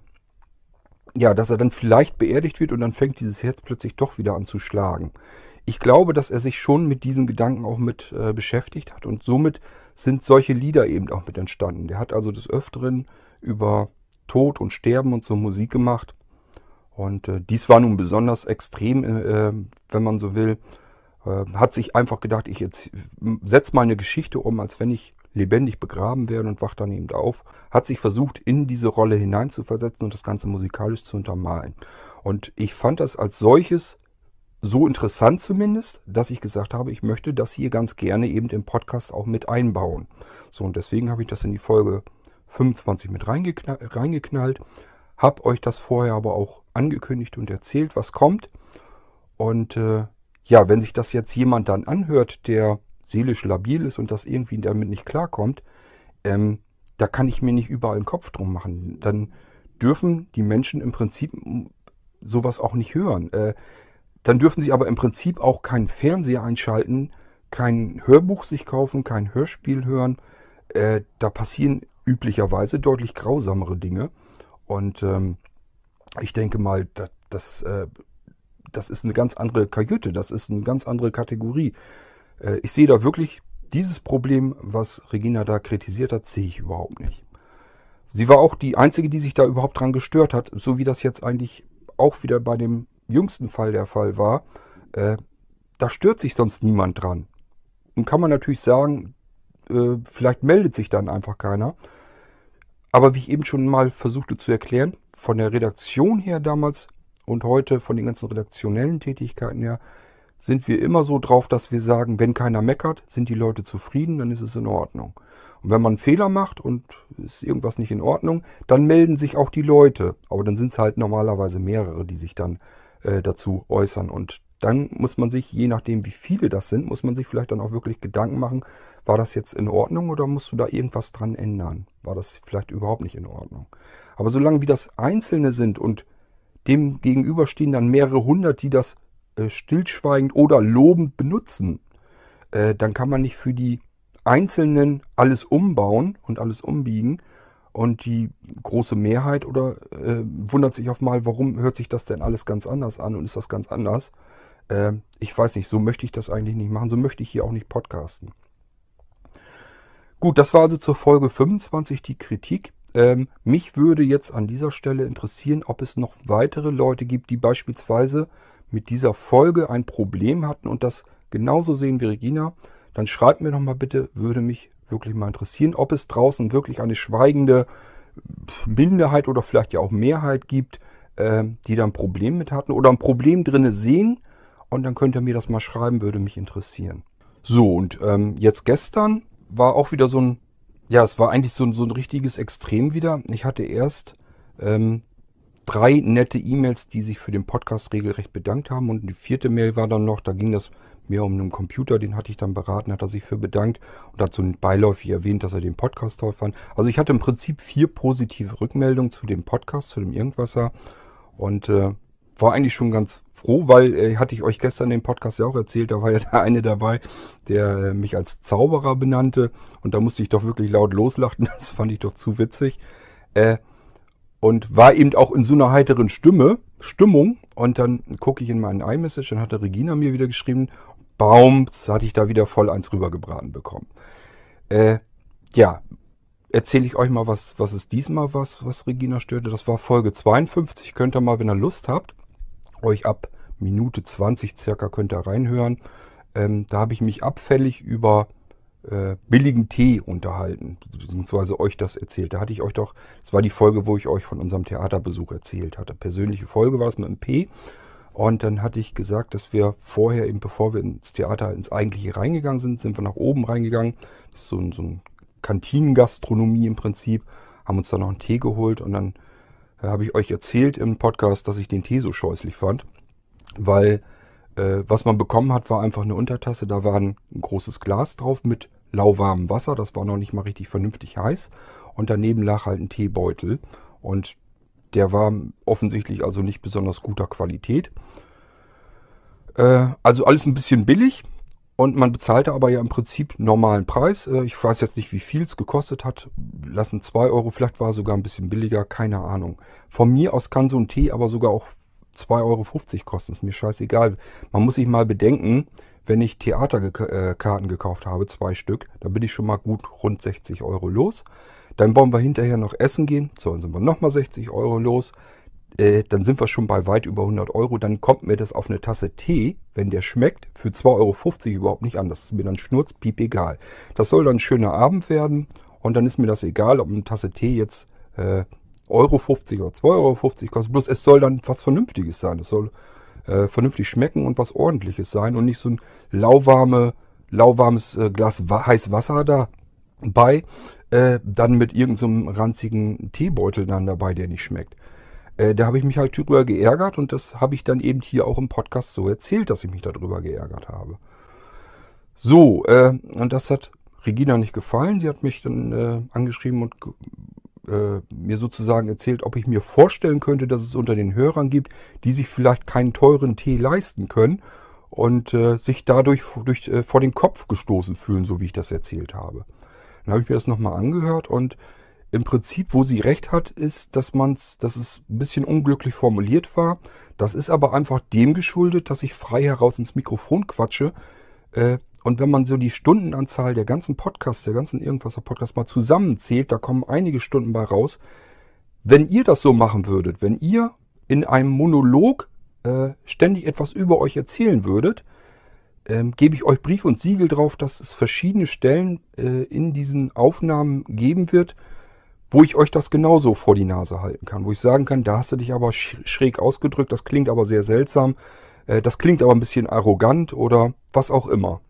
ja, dass er dann vielleicht beerdigt wird und dann fängt dieses Herz plötzlich doch wieder an zu schlagen. Ich glaube, dass er sich schon mit diesen Gedanken auch mit äh, beschäftigt hat und somit sind solche Lieder eben auch mit entstanden. Der hat also des Öfteren über Tod und Sterben und so Musik gemacht. Und äh, dies war nun besonders extrem, äh, wenn man so will. Äh, hat sich einfach gedacht, ich setze mal eine Geschichte um, als wenn ich lebendig begraben werde und wach dann eben auf. Hat sich versucht, in diese Rolle hineinzuversetzen und das Ganze musikalisch zu untermalen. Und ich fand das als solches so interessant zumindest, dass ich gesagt habe, ich möchte das hier ganz gerne eben im Podcast auch mit einbauen. So, und deswegen habe ich das in die Folge 25 mit reingeknallt, reingeknallt habe euch das vorher aber auch angekündigt und erzählt, was kommt. Und äh, ja, wenn sich das jetzt jemand dann anhört, der seelisch labil ist und das irgendwie damit nicht klarkommt, ähm, da kann ich mir nicht überall einen Kopf drum machen. Dann dürfen die Menschen im Prinzip sowas auch nicht hören. Äh, dann dürfen sie aber im Prinzip auch keinen Fernseher einschalten, kein Hörbuch sich kaufen, kein Hörspiel hören. Äh, da passieren üblicherweise deutlich grausamere Dinge. Und ähm, ich denke mal, das, das, äh, das ist eine ganz andere Kajüte, das ist eine ganz andere Kategorie. Äh, ich sehe da wirklich dieses Problem, was Regina da kritisiert hat, sehe ich überhaupt nicht. Sie war auch die Einzige, die sich da überhaupt dran gestört hat, so wie das jetzt eigentlich auch wieder bei dem jüngsten Fall der Fall war. Äh, da stört sich sonst niemand dran. Nun kann man natürlich sagen, äh, vielleicht meldet sich dann einfach keiner. Aber wie ich eben schon mal versuchte zu erklären, von der Redaktion her damals und heute von den ganzen redaktionellen Tätigkeiten her, sind wir immer so drauf, dass wir sagen, wenn keiner meckert, sind die Leute zufrieden, dann ist es in Ordnung. Und wenn man einen Fehler macht und ist irgendwas nicht in Ordnung, dann melden sich auch die Leute. Aber dann sind es halt normalerweise mehrere, die sich dann äh, dazu äußern. Und dann muss man sich, je nachdem wie viele das sind, muss man sich vielleicht dann auch wirklich Gedanken machen, war das jetzt in Ordnung oder musst du da irgendwas dran ändern? War das vielleicht überhaupt nicht in Ordnung? Aber solange wie das Einzelne sind und dem gegenüberstehen dann mehrere hundert, die das äh, stillschweigend oder lobend benutzen, äh, dann kann man nicht für die Einzelnen alles umbauen und alles umbiegen Und die große Mehrheit oder äh, wundert sich auf mal, warum hört sich das denn alles ganz anders an und ist das ganz anders? Äh, ich weiß nicht, so möchte ich das eigentlich nicht machen, so möchte ich hier auch nicht podcasten. Gut, das war also zur Folge 25 die Kritik. Ähm, mich würde jetzt an dieser Stelle interessieren, ob es noch weitere Leute gibt, die beispielsweise mit dieser Folge ein Problem hatten und das genauso sehen wie Regina. Dann schreibt mir doch mal bitte, würde mich wirklich mal interessieren, ob es draußen wirklich eine schweigende Minderheit oder vielleicht ja auch Mehrheit gibt, äh, die da ein Problem mit hatten oder ein Problem drinne sehen. Und dann könnt ihr mir das mal schreiben, würde mich interessieren. So, und ähm, jetzt gestern war auch wieder so ein, ja, es war eigentlich so, so ein richtiges Extrem wieder. Ich hatte erst ähm, drei nette E-Mails, die sich für den Podcast regelrecht bedankt haben. Und die vierte Mail war dann noch, da ging das mehr um einen Computer, den hatte ich dann beraten, hat er sich für bedankt und hat so beiläufig erwähnt, dass er den Podcast toll fand. Also ich hatte im Prinzip vier positive Rückmeldungen zu dem Podcast, zu dem Irgendwasser und äh, war eigentlich schon ganz froh, weil äh, hatte ich euch gestern den Podcast ja auch erzählt, da war ja [LAUGHS] der eine dabei, der äh, mich als Zauberer benannte und da musste ich doch wirklich laut loslachen, [LAUGHS] das fand ich doch zu witzig. Äh, und war eben auch in so einer heiteren Stimme, Stimmung. Und dann gucke ich in meinen iMessage, dann hatte Regina mir wieder geschrieben, Baums, hatte ich da wieder voll eins rübergebraten bekommen. Äh, ja, erzähle ich euch mal, was, was ist diesmal was, was Regina störte. Das war Folge 52. Könnt ihr mal, wenn ihr Lust habt, euch ab Minute 20 circa könnt ihr reinhören. Ähm, da habe ich mich abfällig über äh, billigen Tee unterhalten, beziehungsweise euch das erzählt. Da hatte ich euch doch, das war die Folge, wo ich euch von unserem Theaterbesuch erzählt hatte. Persönliche Folge war es mit dem P. Und dann hatte ich gesagt, dass wir vorher, eben bevor wir ins Theater ins eigentliche reingegangen sind, sind wir nach oben reingegangen. Das ist so ein, so ein Kantinengastronomie im Prinzip. Haben uns dann noch einen Tee geholt und dann äh, habe ich euch erzählt im Podcast, dass ich den Tee so scheußlich fand, weil äh, was man bekommen hat, war einfach eine Untertasse. Da war ein, ein großes Glas drauf mit lauwarmem Wasser. Das war noch nicht mal richtig vernünftig heiß. Und daneben lag halt ein Teebeutel. Und der war offensichtlich also nicht besonders guter Qualität. Äh, also alles ein bisschen billig. Und man bezahlte aber ja im Prinzip normalen Preis. Äh, ich weiß jetzt nicht, wie viel es gekostet hat. Lassen 2 Euro, vielleicht war es sogar ein bisschen billiger, keine Ahnung. Von mir aus kann so ein Tee aber sogar auch 2,50 Euro kosten, ist mir scheißegal. Man muss sich mal bedenken, wenn ich Theaterkarten gekauft habe, zwei Stück, dann bin ich schon mal gut rund 60 Euro los. Dann wollen wir hinterher noch essen gehen, so, dann sind wir nochmal 60 Euro los. Äh, dann sind wir schon bei weit über 100 Euro. Dann kommt mir das auf eine Tasse Tee, wenn der schmeckt, für 2,50 Euro überhaupt nicht an. Das ist mir dann schnurzpiep egal. Das soll dann ein schöner Abend werden und dann ist mir das egal, ob eine Tasse Tee jetzt äh, Euro 50 oder 2,50 Euro kostet. Bloß es soll dann was Vernünftiges sein. Es soll äh, vernünftig schmecken und was Ordentliches sein und nicht so ein lauwarme, lauwarmes äh, Glas heiß Wasser dabei, äh, dann mit irgendeinem so ranzigen Teebeutel dann dabei, der nicht schmeckt. Äh, da habe ich mich halt drüber geärgert und das habe ich dann eben hier auch im Podcast so erzählt, dass ich mich darüber geärgert habe. So, äh, und das hat Regina nicht gefallen. Sie hat mich dann äh, angeschrieben und äh, mir sozusagen erzählt, ob ich mir vorstellen könnte, dass es unter den Hörern gibt, die sich vielleicht keinen teuren Tee leisten können und äh, sich dadurch durch, äh, vor den Kopf gestoßen fühlen, so wie ich das erzählt habe. Dann habe ich mir das nochmal angehört und im Prinzip, wo sie recht hat, ist, dass man's, dass es ein bisschen unglücklich formuliert war. Das ist aber einfach dem geschuldet, dass ich frei heraus ins Mikrofon quatsche. Äh, und wenn man so die Stundenanzahl der ganzen Podcasts, der ganzen Irgendwasser-Podcasts mal zusammenzählt, da kommen einige Stunden bei raus. Wenn ihr das so machen würdet, wenn ihr in einem Monolog äh, ständig etwas über euch erzählen würdet, ähm, gebe ich euch Brief und Siegel drauf, dass es verschiedene Stellen äh, in diesen Aufnahmen geben wird, wo ich euch das genauso vor die Nase halten kann. Wo ich sagen kann, da hast du dich aber schräg ausgedrückt, das klingt aber sehr seltsam, äh, das klingt aber ein bisschen arrogant oder was auch immer.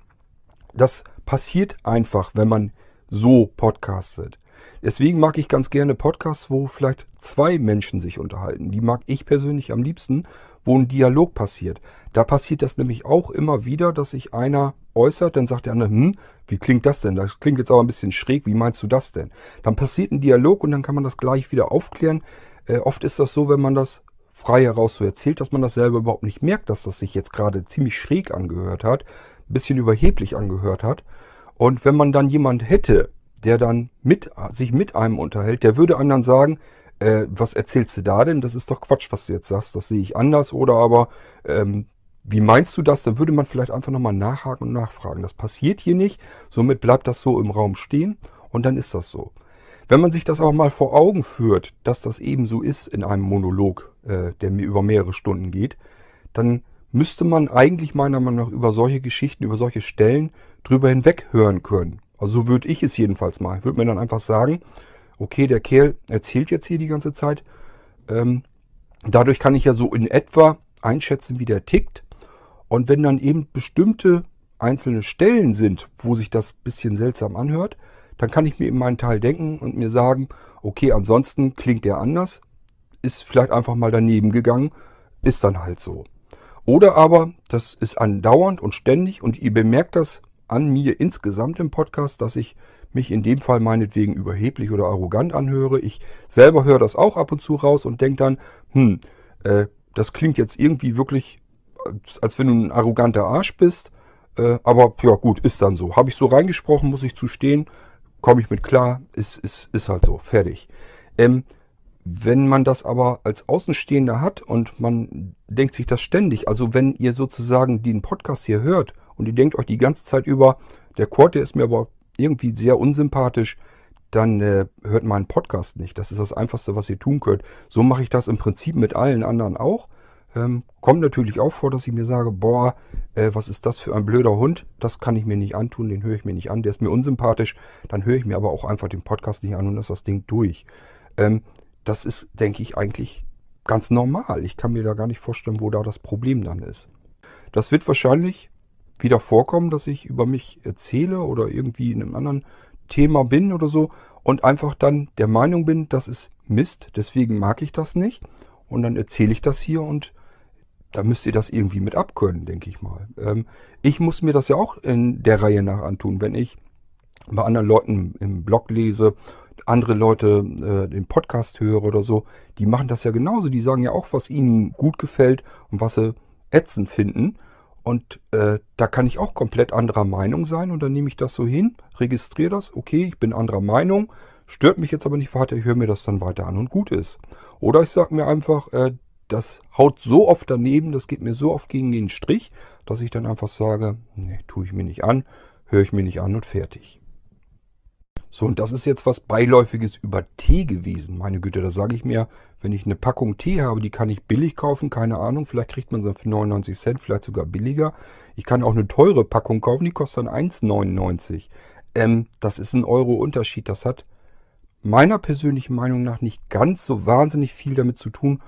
Das passiert einfach, wenn man so podcastet. Deswegen mag ich ganz gerne Podcasts, wo vielleicht zwei Menschen sich unterhalten. Die mag ich persönlich am liebsten, wo ein Dialog passiert. Da passiert das nämlich auch immer wieder, dass sich einer äußert, dann sagt der andere, hm, wie klingt das denn? Das klingt jetzt aber ein bisschen schräg, wie meinst du das denn? Dann passiert ein Dialog und dann kann man das gleich wieder aufklären. Äh, oft ist das so, wenn man das frei heraus so erzählt, dass man das selber überhaupt nicht merkt, dass das sich jetzt gerade ziemlich schräg angehört hat, ein bisschen überheblich angehört hat. Und wenn man dann jemand hätte, der dann mit, sich mit einem unterhält, der würde einem dann sagen, äh, was erzählst du da denn? Das ist doch Quatsch, was du jetzt sagst. Das sehe ich anders. Oder aber, ähm, wie meinst du das? Dann würde man vielleicht einfach nochmal nachhaken und nachfragen. Das passiert hier nicht. Somit bleibt das so im Raum stehen und dann ist das so. Wenn man sich das aber mal vor Augen führt, dass das eben so ist in einem Monolog, äh, der mir über mehrere Stunden geht, dann müsste man eigentlich meiner Meinung nach über solche Geschichten, über solche Stellen drüber hinweg hören können. Also so würde ich es jedenfalls mal. Ich würde mir dann einfach sagen, okay, der Kerl erzählt jetzt hier die ganze Zeit. Ähm, dadurch kann ich ja so in etwa einschätzen, wie der tickt. Und wenn dann eben bestimmte einzelne Stellen sind, wo sich das bisschen seltsam anhört, dann kann ich mir eben meinen Teil denken und mir sagen, okay, ansonsten klingt der anders, ist vielleicht einfach mal daneben gegangen, ist dann halt so. Oder aber, das ist andauernd und ständig und ihr bemerkt das an mir insgesamt im Podcast, dass ich mich in dem Fall meinetwegen überheblich oder arrogant anhöre. Ich selber höre das auch ab und zu raus und denke dann, hm, äh, das klingt jetzt irgendwie wirklich, als wenn du ein arroganter Arsch bist. Äh, aber ja gut, ist dann so. Habe ich so reingesprochen, muss ich zustehen, komme ich mit klar, ist, ist, ist halt so, fertig. Ähm, wenn man das aber als Außenstehender hat und man denkt sich das ständig, also wenn ihr sozusagen den Podcast hier hört und ihr denkt euch die ganze Zeit über, der Quad, der ist mir aber irgendwie sehr unsympathisch, dann äh, hört meinen Podcast nicht. Das ist das Einfachste, was ihr tun könnt. So mache ich das im Prinzip mit allen anderen auch. Ähm, kommt natürlich auch vor, dass ich mir sage, boah, äh, was ist das für ein blöder Hund? Das kann ich mir nicht antun, den höre ich mir nicht an, der ist mir unsympathisch. Dann höre ich mir aber auch einfach den Podcast nicht an und ist das Ding durch. Ähm, das ist, denke ich, eigentlich ganz normal. Ich kann mir da gar nicht vorstellen, wo da das Problem dann ist. Das wird wahrscheinlich wieder vorkommen, dass ich über mich erzähle oder irgendwie in einem anderen Thema bin oder so und einfach dann der Meinung bin, das ist Mist, deswegen mag ich das nicht. Und dann erzähle ich das hier und da müsst ihr das irgendwie mit abkönnen, denke ich mal. Ähm, ich muss mir das ja auch in der Reihe nach antun, wenn ich bei anderen Leuten im Blog lese, andere Leute äh, den Podcast höre oder so, die machen das ja genauso. Die sagen ja auch, was ihnen gut gefällt und was sie ätzend finden. Und äh, da kann ich auch komplett anderer Meinung sein und dann nehme ich das so hin, registriere das, okay, ich bin anderer Meinung, stört mich jetzt aber nicht weiter, ich höre mir das dann weiter an und gut ist. Oder ich sage mir einfach, äh, das haut so oft daneben, das geht mir so oft gegen den Strich, dass ich dann einfach sage, nee, tue ich mir nicht an, höre ich mir nicht an und fertig. So, und das ist jetzt was Beiläufiges über Tee gewesen. Meine Güte, da sage ich mir, wenn ich eine Packung Tee habe, die kann ich billig kaufen, keine Ahnung, vielleicht kriegt man sie für 99 Cent, vielleicht sogar billiger. Ich kann auch eine teure Packung kaufen, die kostet dann 1,99. Ähm, das ist ein Euro Unterschied. Das hat meiner persönlichen Meinung nach nicht ganz so wahnsinnig viel damit zu tun,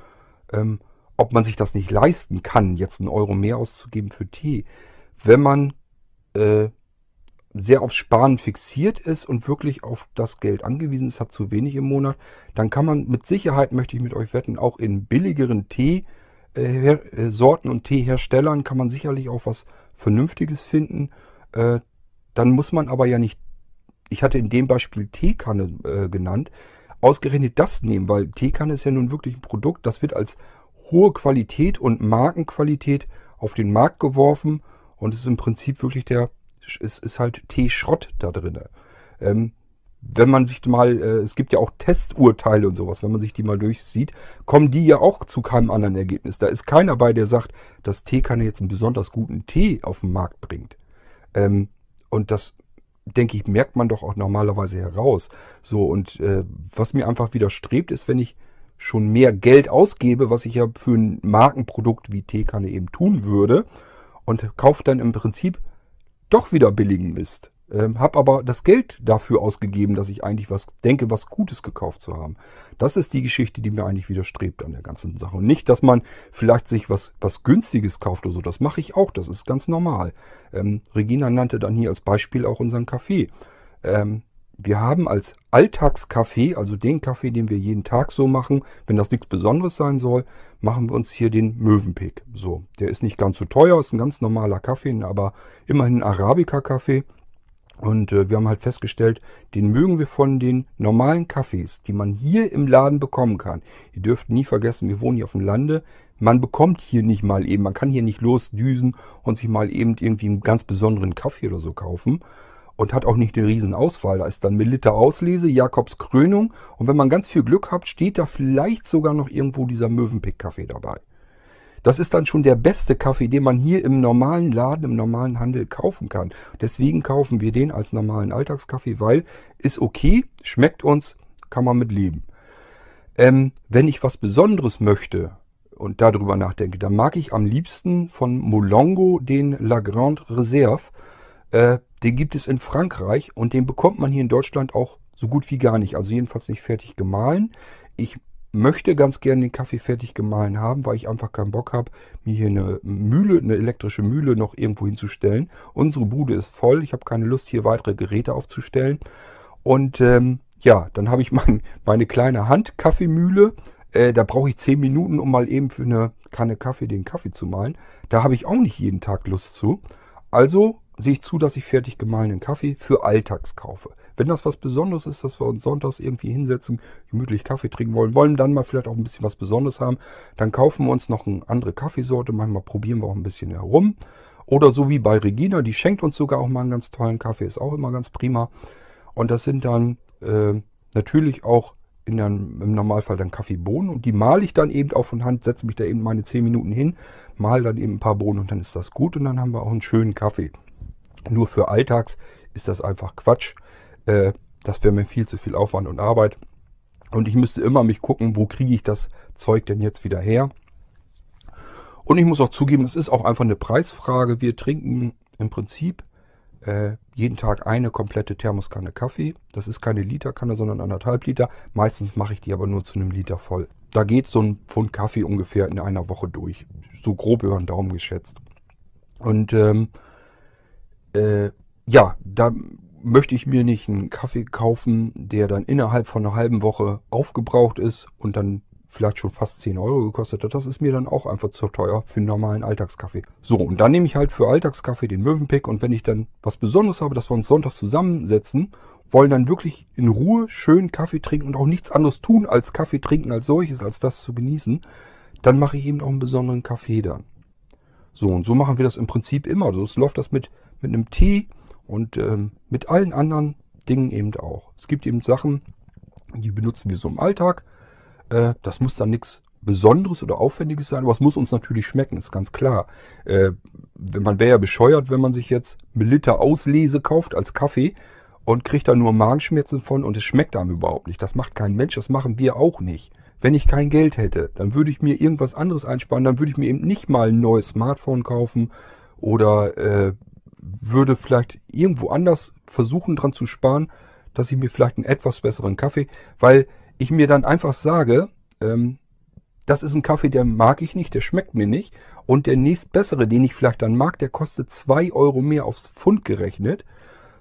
ähm, ob man sich das nicht leisten kann, jetzt einen Euro mehr auszugeben für Tee. Wenn man äh, sehr aufs Sparen fixiert ist und wirklich auf das Geld angewiesen ist, hat zu wenig im Monat, dann kann man mit Sicherheit, möchte ich mit euch wetten, auch in billigeren Teesorten äh, und Teeherstellern kann man sicherlich auch was Vernünftiges finden. Äh, dann muss man aber ja nicht, ich hatte in dem Beispiel Teekanne äh, genannt, ausgerechnet das nehmen, weil Teekanne ist ja nun wirklich ein Produkt, das wird als hohe Qualität und Markenqualität auf den Markt geworfen und es ist im Prinzip wirklich der ist, ist halt T-Schrott da drin. Ähm, wenn man sich mal, äh, es gibt ja auch Testurteile und sowas, wenn man sich die mal durchsieht, kommen die ja auch zu keinem anderen Ergebnis. Da ist keiner bei, der sagt, dass Teekanne jetzt einen besonders guten Tee auf den Markt bringt. Ähm, und das, denke ich, merkt man doch auch normalerweise heraus. So, und äh, was mir einfach widerstrebt, ist, wenn ich schon mehr Geld ausgebe, was ich ja für ein Markenprodukt wie Teekanne eben tun würde, und kaufe dann im Prinzip doch wieder billigen Mist. Ähm, hab aber das Geld dafür ausgegeben, dass ich eigentlich was denke, was Gutes gekauft zu haben. Das ist die Geschichte, die mir eigentlich widerstrebt an der ganzen Sache. Und nicht, dass man vielleicht sich was, was Günstiges kauft oder so. Das mache ich auch, das ist ganz normal. Ähm, Regina nannte dann hier als Beispiel auch unseren Kaffee. Ähm, wir haben als Alltagskaffee, also den Kaffee, den wir jeden Tag so machen, wenn das nichts Besonderes sein soll, machen wir uns hier den Möwenpick. So, der ist nicht ganz so teuer, ist ein ganz normaler Kaffee, aber immerhin ein Arabica-Kaffee. Und äh, wir haben halt festgestellt, den mögen wir von den normalen Kaffees, die man hier im Laden bekommen kann. Ihr dürft nie vergessen, wir wohnen hier auf dem Lande. Man bekommt hier nicht mal eben, man kann hier nicht losdüsen und sich mal eben irgendwie einen ganz besonderen Kaffee oder so kaufen. Und hat auch nicht eine riesen Auswahl. Da ist dann Milita Auslese, Jakobs Krönung und wenn man ganz viel Glück hat, steht da vielleicht sogar noch irgendwo dieser Mövenpick-Kaffee dabei. Das ist dann schon der beste Kaffee, den man hier im normalen Laden, im normalen Handel kaufen kann. Deswegen kaufen wir den als normalen Alltagskaffee, weil ist okay, schmeckt uns, kann man mit leben. Ähm, wenn ich was Besonderes möchte und darüber nachdenke, dann mag ich am liebsten von Molongo den La Grande Reserve. Äh, den gibt es in Frankreich und den bekommt man hier in Deutschland auch so gut wie gar nicht. Also jedenfalls nicht fertig gemahlen. Ich möchte ganz gerne den Kaffee fertig gemahlen haben, weil ich einfach keinen Bock habe, mir hier eine Mühle, eine elektrische Mühle noch irgendwo hinzustellen. Unsere Bude ist voll. Ich habe keine Lust, hier weitere Geräte aufzustellen. Und ähm, ja, dann habe ich mein, meine kleine Handkaffeemühle. Äh, da brauche ich 10 Minuten, um mal eben für eine Kanne Kaffee den Kaffee zu mahlen. Da habe ich auch nicht jeden Tag Lust zu. Also sehe ich zu, dass ich fertig gemahlenen Kaffee für Alltags kaufe. Wenn das was Besonderes ist, dass wir uns sonntags irgendwie hinsetzen, gemütlich Kaffee trinken wollen, wollen dann mal vielleicht auch ein bisschen was Besonderes haben, dann kaufen wir uns noch eine andere Kaffeesorte. Manchmal probieren wir auch ein bisschen herum. Oder so wie bei Regina, die schenkt uns sogar auch mal einen ganz tollen Kaffee, ist auch immer ganz prima. Und das sind dann äh, natürlich auch in der, im Normalfall dann Kaffeebohnen und die male ich dann eben auch von Hand, setze mich da eben meine 10 Minuten hin, male dann eben ein paar Bohnen und dann ist das gut und dann haben wir auch einen schönen Kaffee. Nur für Alltags ist das einfach Quatsch. Äh, das wäre mir viel zu viel Aufwand und Arbeit. Und ich müsste immer mich gucken, wo kriege ich das Zeug denn jetzt wieder her. Und ich muss auch zugeben, es ist auch einfach eine Preisfrage. Wir trinken im Prinzip äh, jeden Tag eine komplette Thermoskanne Kaffee. Das ist keine Literkanne, sondern anderthalb Liter. Meistens mache ich die aber nur zu einem Liter voll. Da geht so ein Pfund Kaffee ungefähr in einer Woche durch. So grob über den Daumen geschätzt. Und ähm, äh, ja, da möchte ich mir nicht einen Kaffee kaufen, der dann innerhalb von einer halben Woche aufgebraucht ist und dann vielleicht schon fast 10 Euro gekostet hat. Das ist mir dann auch einfach zu teuer für einen normalen Alltagskaffee. So, und dann nehme ich halt für Alltagskaffee den Möwenpick und wenn ich dann was Besonderes habe, dass wir uns sonntags zusammensetzen, wollen dann wirklich in Ruhe schön Kaffee trinken und auch nichts anderes tun als Kaffee trinken als solches, als das zu genießen, dann mache ich eben auch einen besonderen Kaffee dann. So, und so machen wir das im Prinzip immer. So läuft das mit, mit einem Tee und ähm, mit allen anderen Dingen eben auch. Es gibt eben Sachen, die benutzen wir so im Alltag. Äh, das muss dann nichts Besonderes oder Aufwendiges sein, aber es muss uns natürlich schmecken, ist ganz klar. Äh, man wäre ja bescheuert, wenn man sich jetzt Liter Auslese kauft als Kaffee und kriegt da nur Magenschmerzen von und es schmeckt einem überhaupt nicht. Das macht kein Mensch, das machen wir auch nicht. Wenn ich kein Geld hätte, dann würde ich mir irgendwas anderes einsparen, dann würde ich mir eben nicht mal ein neues Smartphone kaufen oder äh, würde vielleicht irgendwo anders versuchen dran zu sparen, dass ich mir vielleicht einen etwas besseren Kaffee, weil ich mir dann einfach sage, ähm, das ist ein Kaffee, der mag ich nicht, der schmeckt mir nicht. Und der nächstbessere, den ich vielleicht dann mag, der kostet zwei Euro mehr aufs Pfund gerechnet.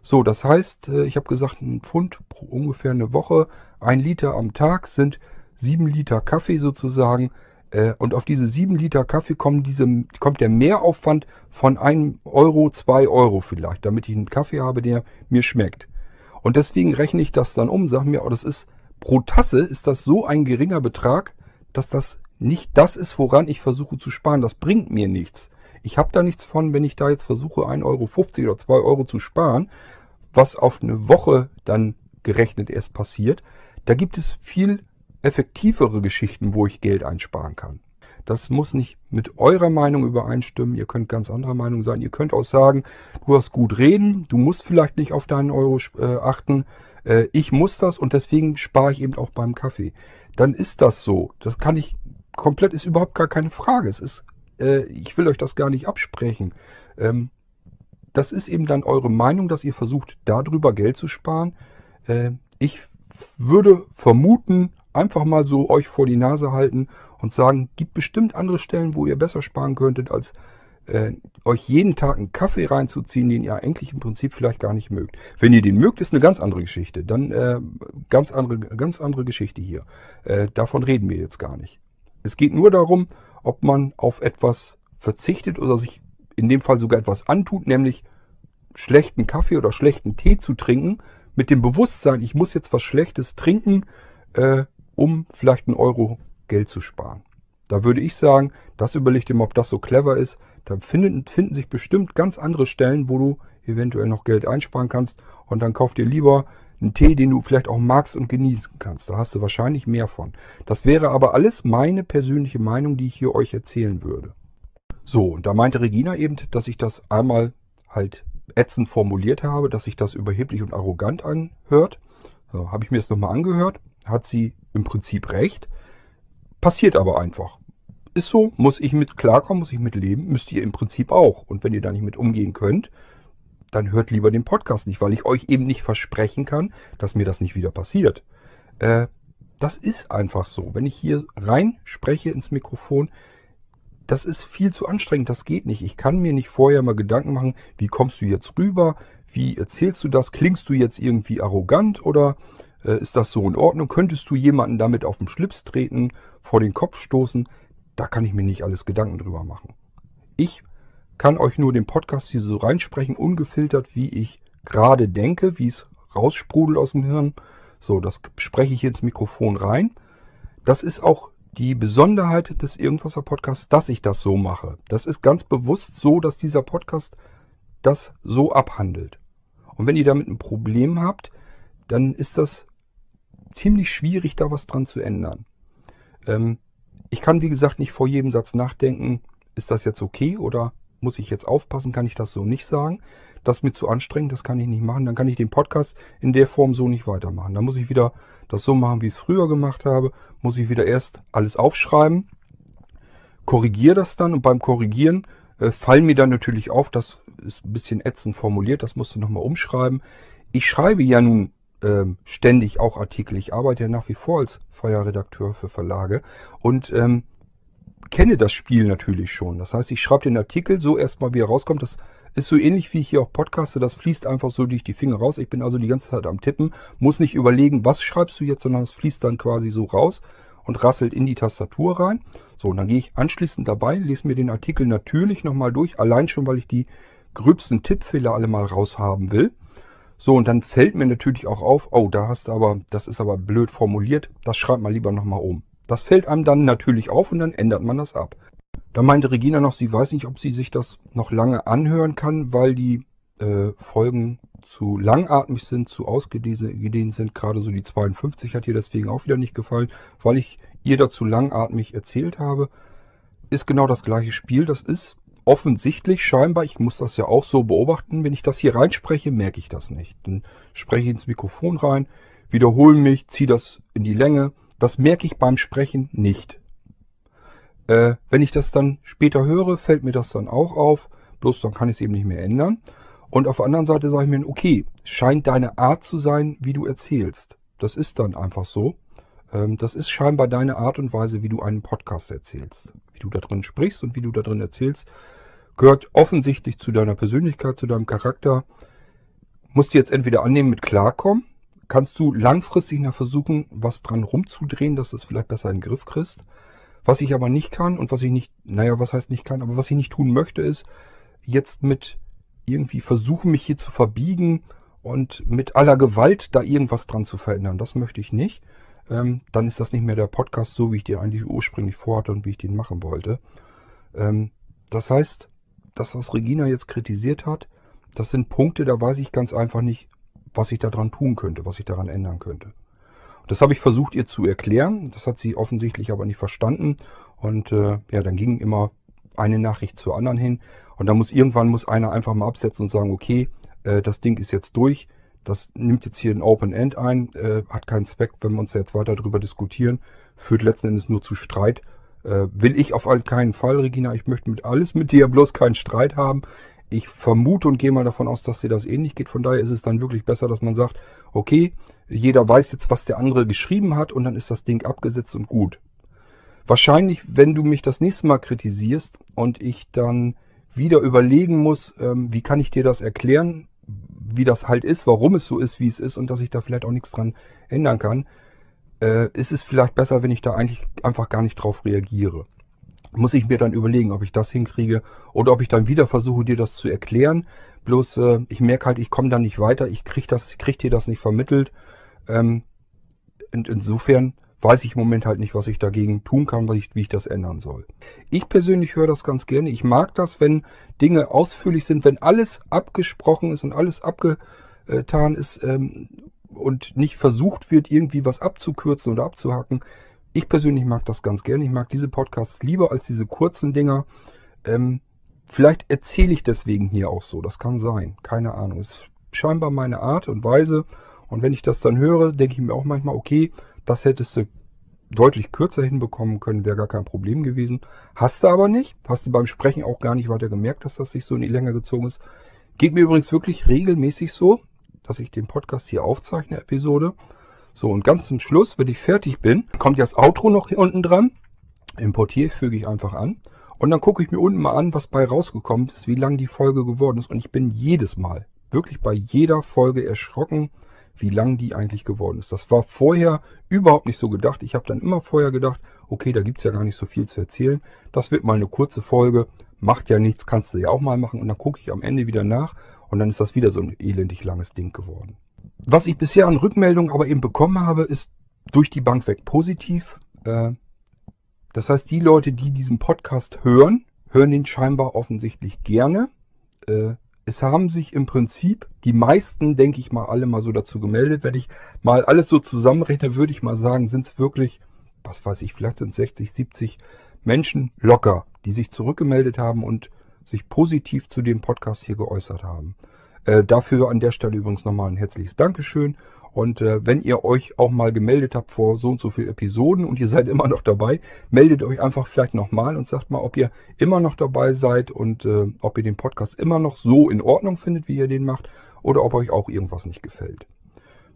So, das heißt, äh, ich habe gesagt, ein Pfund pro ungefähr eine Woche, ein Liter am Tag sind sieben Liter Kaffee sozusagen. Äh, und auf diese sieben Liter Kaffee kommt, diese, kommt der Mehraufwand von einem Euro, zwei Euro vielleicht, damit ich einen Kaffee habe, der mir schmeckt. Und deswegen rechne ich das dann um, sage mir, oh, das ist pro Tasse ist das so ein geringer Betrag, dass das nicht das ist, woran ich versuche zu sparen. Das bringt mir nichts. Ich habe da nichts von, wenn ich da jetzt versuche, 1,50 Euro oder 2 Euro zu sparen, was auf eine Woche dann gerechnet erst passiert. Da gibt es viel effektivere Geschichten, wo ich Geld einsparen kann. Das muss nicht mit eurer Meinung übereinstimmen. Ihr könnt ganz anderer Meinung sein. Ihr könnt auch sagen, du hast gut reden, du musst vielleicht nicht auf deinen Euro äh, achten. Äh, ich muss das und deswegen spare ich eben auch beim Kaffee. Dann ist das so. Das kann ich komplett, ist überhaupt gar keine Frage. Es ist, äh, ich will euch das gar nicht absprechen. Ähm, das ist eben dann eure Meinung, dass ihr versucht, darüber Geld zu sparen. Äh, ich würde vermuten, einfach mal so euch vor die Nase halten und sagen, gibt bestimmt andere Stellen, wo ihr besser sparen könntet, als äh, euch jeden Tag einen Kaffee reinzuziehen, den ihr eigentlich im Prinzip vielleicht gar nicht mögt. Wenn ihr den mögt, ist eine ganz andere Geschichte. Dann äh, ganz andere, ganz andere Geschichte hier. Äh, davon reden wir jetzt gar nicht. Es geht nur darum, ob man auf etwas verzichtet oder sich in dem Fall sogar etwas antut, nämlich schlechten Kaffee oder schlechten Tee zu trinken, mit dem Bewusstsein, ich muss jetzt was Schlechtes trinken, äh, um vielleicht einen Euro Geld zu sparen. Da würde ich sagen, das überlegt dir mal, ob das so clever ist. Da finden, finden sich bestimmt ganz andere Stellen, wo du eventuell noch Geld einsparen kannst und dann kauf dir lieber einen Tee, den du vielleicht auch magst und genießen kannst. Da hast du wahrscheinlich mehr von. Das wäre aber alles meine persönliche Meinung, die ich hier euch erzählen würde. So, und da meinte Regina eben, dass ich das einmal halt ätzend formuliert habe, dass sich das überheblich und arrogant anhört. So, habe ich mir das nochmal angehört, hat sie im Prinzip recht. Passiert aber einfach. Ist so, muss ich mit klarkommen, muss ich mit leben, müsst ihr im Prinzip auch. Und wenn ihr da nicht mit umgehen könnt, dann hört lieber den Podcast nicht, weil ich euch eben nicht versprechen kann, dass mir das nicht wieder passiert. Äh, das ist einfach so. Wenn ich hier rein spreche ins Mikrofon, das ist viel zu anstrengend, das geht nicht. Ich kann mir nicht vorher mal Gedanken machen, wie kommst du jetzt rüber, wie erzählst du das, klingst du jetzt irgendwie arrogant oder äh, ist das so in Ordnung? Könntest du jemanden damit auf den Schlips treten, vor den Kopf stoßen? Da kann ich mir nicht alles Gedanken drüber machen. Ich kann euch nur den Podcast hier so reinsprechen, ungefiltert, wie ich gerade denke, wie es raussprudelt aus dem Hirn. So, das spreche ich ins Mikrofon rein. Das ist auch die Besonderheit des Irgendwasser Podcasts, dass ich das so mache. Das ist ganz bewusst so, dass dieser Podcast das so abhandelt. Und wenn ihr damit ein Problem habt, dann ist das ziemlich schwierig, da was dran zu ändern. Ähm, ich kann, wie gesagt, nicht vor jedem Satz nachdenken, ist das jetzt okay oder muss ich jetzt aufpassen, kann ich das so nicht sagen. Das ist mir zu anstrengend, das kann ich nicht machen. Dann kann ich den Podcast in der Form so nicht weitermachen. Dann muss ich wieder das so machen, wie ich es früher gemacht habe. Muss ich wieder erst alles aufschreiben, korrigiere das dann und beim Korrigieren äh, fallen mir dann natürlich auf, das ist ein bisschen ätzend formuliert, das musst du nochmal umschreiben. Ich schreibe ja nun ähm, ständig auch Artikel. Ich arbeite ja nach wie vor als freier Redakteur für Verlage und ähm, kenne das Spiel natürlich schon. Das heißt, ich schreibe den Artikel so erstmal, wie er rauskommt. Das ist so ähnlich wie ich hier auch podcaste. Das fließt einfach so durch die Finger raus. Ich bin also die ganze Zeit am Tippen, muss nicht überlegen, was schreibst du jetzt, sondern es fließt dann quasi so raus und rasselt in die Tastatur rein. So, und dann gehe ich anschließend dabei, lese mir den Artikel natürlich nochmal durch, allein schon, weil ich die gröbsten Tippfehler alle mal raushaben will. So, und dann fällt mir natürlich auch auf, oh, da hast du aber, das ist aber blöd formuliert, das schreibt mal lieber nochmal um. Das fällt einem dann natürlich auf und dann ändert man das ab. Da meinte Regina noch, sie weiß nicht, ob sie sich das noch lange anhören kann, weil die äh, Folgen zu langatmig sind, zu ausgedehnt sind. Gerade so die 52 hat ihr deswegen auch wieder nicht gefallen, weil ich ihr dazu langatmig erzählt habe. Ist genau das gleiche Spiel. Das ist offensichtlich scheinbar, ich muss das ja auch so beobachten, wenn ich das hier reinspreche, merke ich das nicht. Dann spreche ich ins Mikrofon rein, wiederhole mich, ziehe das in die Länge das merke ich beim Sprechen nicht. Äh, wenn ich das dann später höre, fällt mir das dann auch auf. Bloß dann kann ich es eben nicht mehr ändern. Und auf der anderen Seite sage ich mir, okay, scheint deine Art zu sein, wie du erzählst. Das ist dann einfach so. Ähm, das ist scheinbar deine Art und Weise, wie du einen Podcast erzählst. Wie du da drin sprichst und wie du da drin erzählst, gehört offensichtlich zu deiner Persönlichkeit, zu deinem Charakter. Musst du jetzt entweder annehmen mit klarkommen kannst du langfristig noch versuchen, was dran rumzudrehen, dass du es vielleicht besser in den Griff kriegst. Was ich aber nicht kann und was ich nicht, naja, was heißt nicht kann, aber was ich nicht tun möchte, ist jetzt mit irgendwie versuchen, mich hier zu verbiegen und mit aller Gewalt da irgendwas dran zu verändern. Das möchte ich nicht. Ähm, dann ist das nicht mehr der Podcast so, wie ich den eigentlich ursprünglich vorhatte und wie ich den machen wollte. Ähm, das heißt, das, was Regina jetzt kritisiert hat, das sind Punkte, da weiß ich ganz einfach nicht, was ich daran tun könnte, was ich daran ändern könnte. Das habe ich versucht ihr zu erklären. Das hat sie offensichtlich aber nicht verstanden. Und äh, ja, dann ging immer eine Nachricht zur anderen hin. Und dann muss irgendwann muss einer einfach mal absetzen und sagen, okay, äh, das Ding ist jetzt durch. Das nimmt jetzt hier ein Open End ein, äh, hat keinen Zweck, wenn wir uns jetzt weiter darüber diskutieren, führt letzten Endes nur zu Streit. Äh, will ich auf keinen Fall, Regina. Ich möchte mit alles mit dir bloß keinen Streit haben. Ich vermute und gehe mal davon aus, dass dir das ähnlich geht. Von daher ist es dann wirklich besser, dass man sagt, okay, jeder weiß jetzt, was der andere geschrieben hat und dann ist das Ding abgesetzt und gut. Wahrscheinlich, wenn du mich das nächste Mal kritisierst und ich dann wieder überlegen muss, ähm, wie kann ich dir das erklären, wie das halt ist, warum es so ist, wie es ist und dass ich da vielleicht auch nichts dran ändern kann, äh, ist es vielleicht besser, wenn ich da eigentlich einfach gar nicht drauf reagiere muss ich mir dann überlegen, ob ich das hinkriege oder ob ich dann wieder versuche, dir das zu erklären. Bloß äh, ich merke halt, ich komme da nicht weiter, ich kriege das, krieg dir das nicht vermittelt. Ähm, und insofern weiß ich im Moment halt nicht, was ich dagegen tun kann, ich, wie ich das ändern soll. Ich persönlich höre das ganz gerne. Ich mag das, wenn Dinge ausführlich sind, wenn alles abgesprochen ist und alles abgetan ist ähm, und nicht versucht wird, irgendwie was abzukürzen oder abzuhacken. Ich persönlich mag das ganz gerne. Ich mag diese Podcasts lieber als diese kurzen Dinger. Ähm, vielleicht erzähle ich deswegen hier auch so. Das kann sein. Keine Ahnung. Ist scheinbar meine Art und Weise. Und wenn ich das dann höre, denke ich mir auch manchmal, okay, das hättest du deutlich kürzer hinbekommen können, wäre gar kein Problem gewesen. Hast du aber nicht. Hast du beim Sprechen auch gar nicht weiter gemerkt, dass das sich so in die Länge gezogen ist. Geht mir übrigens wirklich regelmäßig so, dass ich den Podcast hier aufzeichne, Episode. So, und ganz zum Schluss, wenn ich fertig bin, kommt ja das Outro noch hier unten dran. Importiere, füge ich einfach an. Und dann gucke ich mir unten mal an, was bei rausgekommen ist, wie lang die Folge geworden ist. Und ich bin jedes Mal, wirklich bei jeder Folge erschrocken, wie lang die eigentlich geworden ist. Das war vorher überhaupt nicht so gedacht. Ich habe dann immer vorher gedacht, okay, da gibt es ja gar nicht so viel zu erzählen. Das wird mal eine kurze Folge, macht ja nichts, kannst du ja auch mal machen. Und dann gucke ich am Ende wieder nach und dann ist das wieder so ein elendig langes Ding geworden. Was ich bisher an Rückmeldungen aber eben bekommen habe, ist durch die Bank weg positiv. Äh, das heißt, die Leute, die diesen Podcast hören, hören den scheinbar offensichtlich gerne. Äh, es haben sich im Prinzip die meisten, denke ich mal, alle mal so dazu gemeldet. Wenn ich mal alles so zusammenrechne, würde ich mal sagen, sind es wirklich, was weiß ich, vielleicht sind es 60, 70 Menschen locker, die sich zurückgemeldet haben und sich positiv zu dem Podcast hier geäußert haben. Äh, dafür an der Stelle übrigens nochmal ein herzliches Dankeschön. Und äh, wenn ihr euch auch mal gemeldet habt vor so und so vielen Episoden und ihr seid immer noch dabei, meldet euch einfach vielleicht nochmal und sagt mal, ob ihr immer noch dabei seid und äh, ob ihr den Podcast immer noch so in Ordnung findet, wie ihr den macht, oder ob euch auch irgendwas nicht gefällt.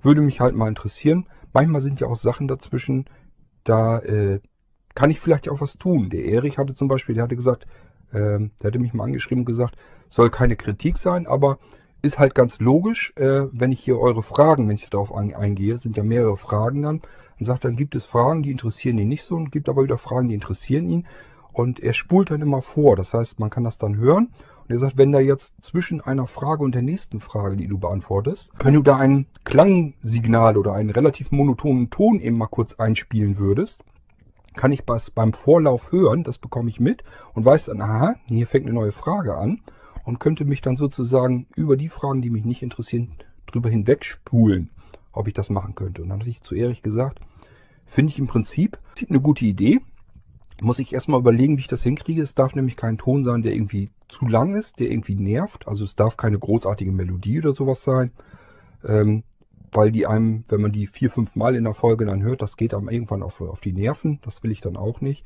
Würde mich halt mal interessieren. Manchmal sind ja auch Sachen dazwischen, da äh, kann ich vielleicht auch was tun. Der Erich hatte zum Beispiel, der hatte gesagt, äh, der hatte mich mal angeschrieben und gesagt, soll keine Kritik sein, aber ist halt ganz logisch, äh, wenn ich hier eure Fragen, wenn ich darauf ein, eingehe, sind ja mehrere Fragen dann, und sagt, dann gibt es Fragen, die interessieren ihn nicht so und gibt aber wieder Fragen, die interessieren ihn. Und er spult dann immer vor. Das heißt, man kann das dann hören. Und er sagt, wenn da jetzt zwischen einer Frage und der nächsten Frage, die du beantwortest, wenn du da ein Klangsignal oder einen relativ monotonen Ton eben mal kurz einspielen würdest, kann ich was beim Vorlauf hören, das bekomme ich mit und weiß dann, aha, hier fängt eine neue Frage an und könnte mich dann sozusagen über die Fragen, die mich nicht interessieren, drüber hinwegspulen, ob ich das machen könnte. Und dann hatte ich zu Erich gesagt, finde ich im Prinzip eine gute Idee. Muss ich erstmal überlegen, wie ich das hinkriege. Es darf nämlich kein Ton sein, der irgendwie zu lang ist, der irgendwie nervt. Also es darf keine großartige Melodie oder sowas sein. Ähm, weil die einem, wenn man die vier, fünf Mal in der Folge dann hört, das geht einem irgendwann auf, auf die Nerven. Das will ich dann auch nicht.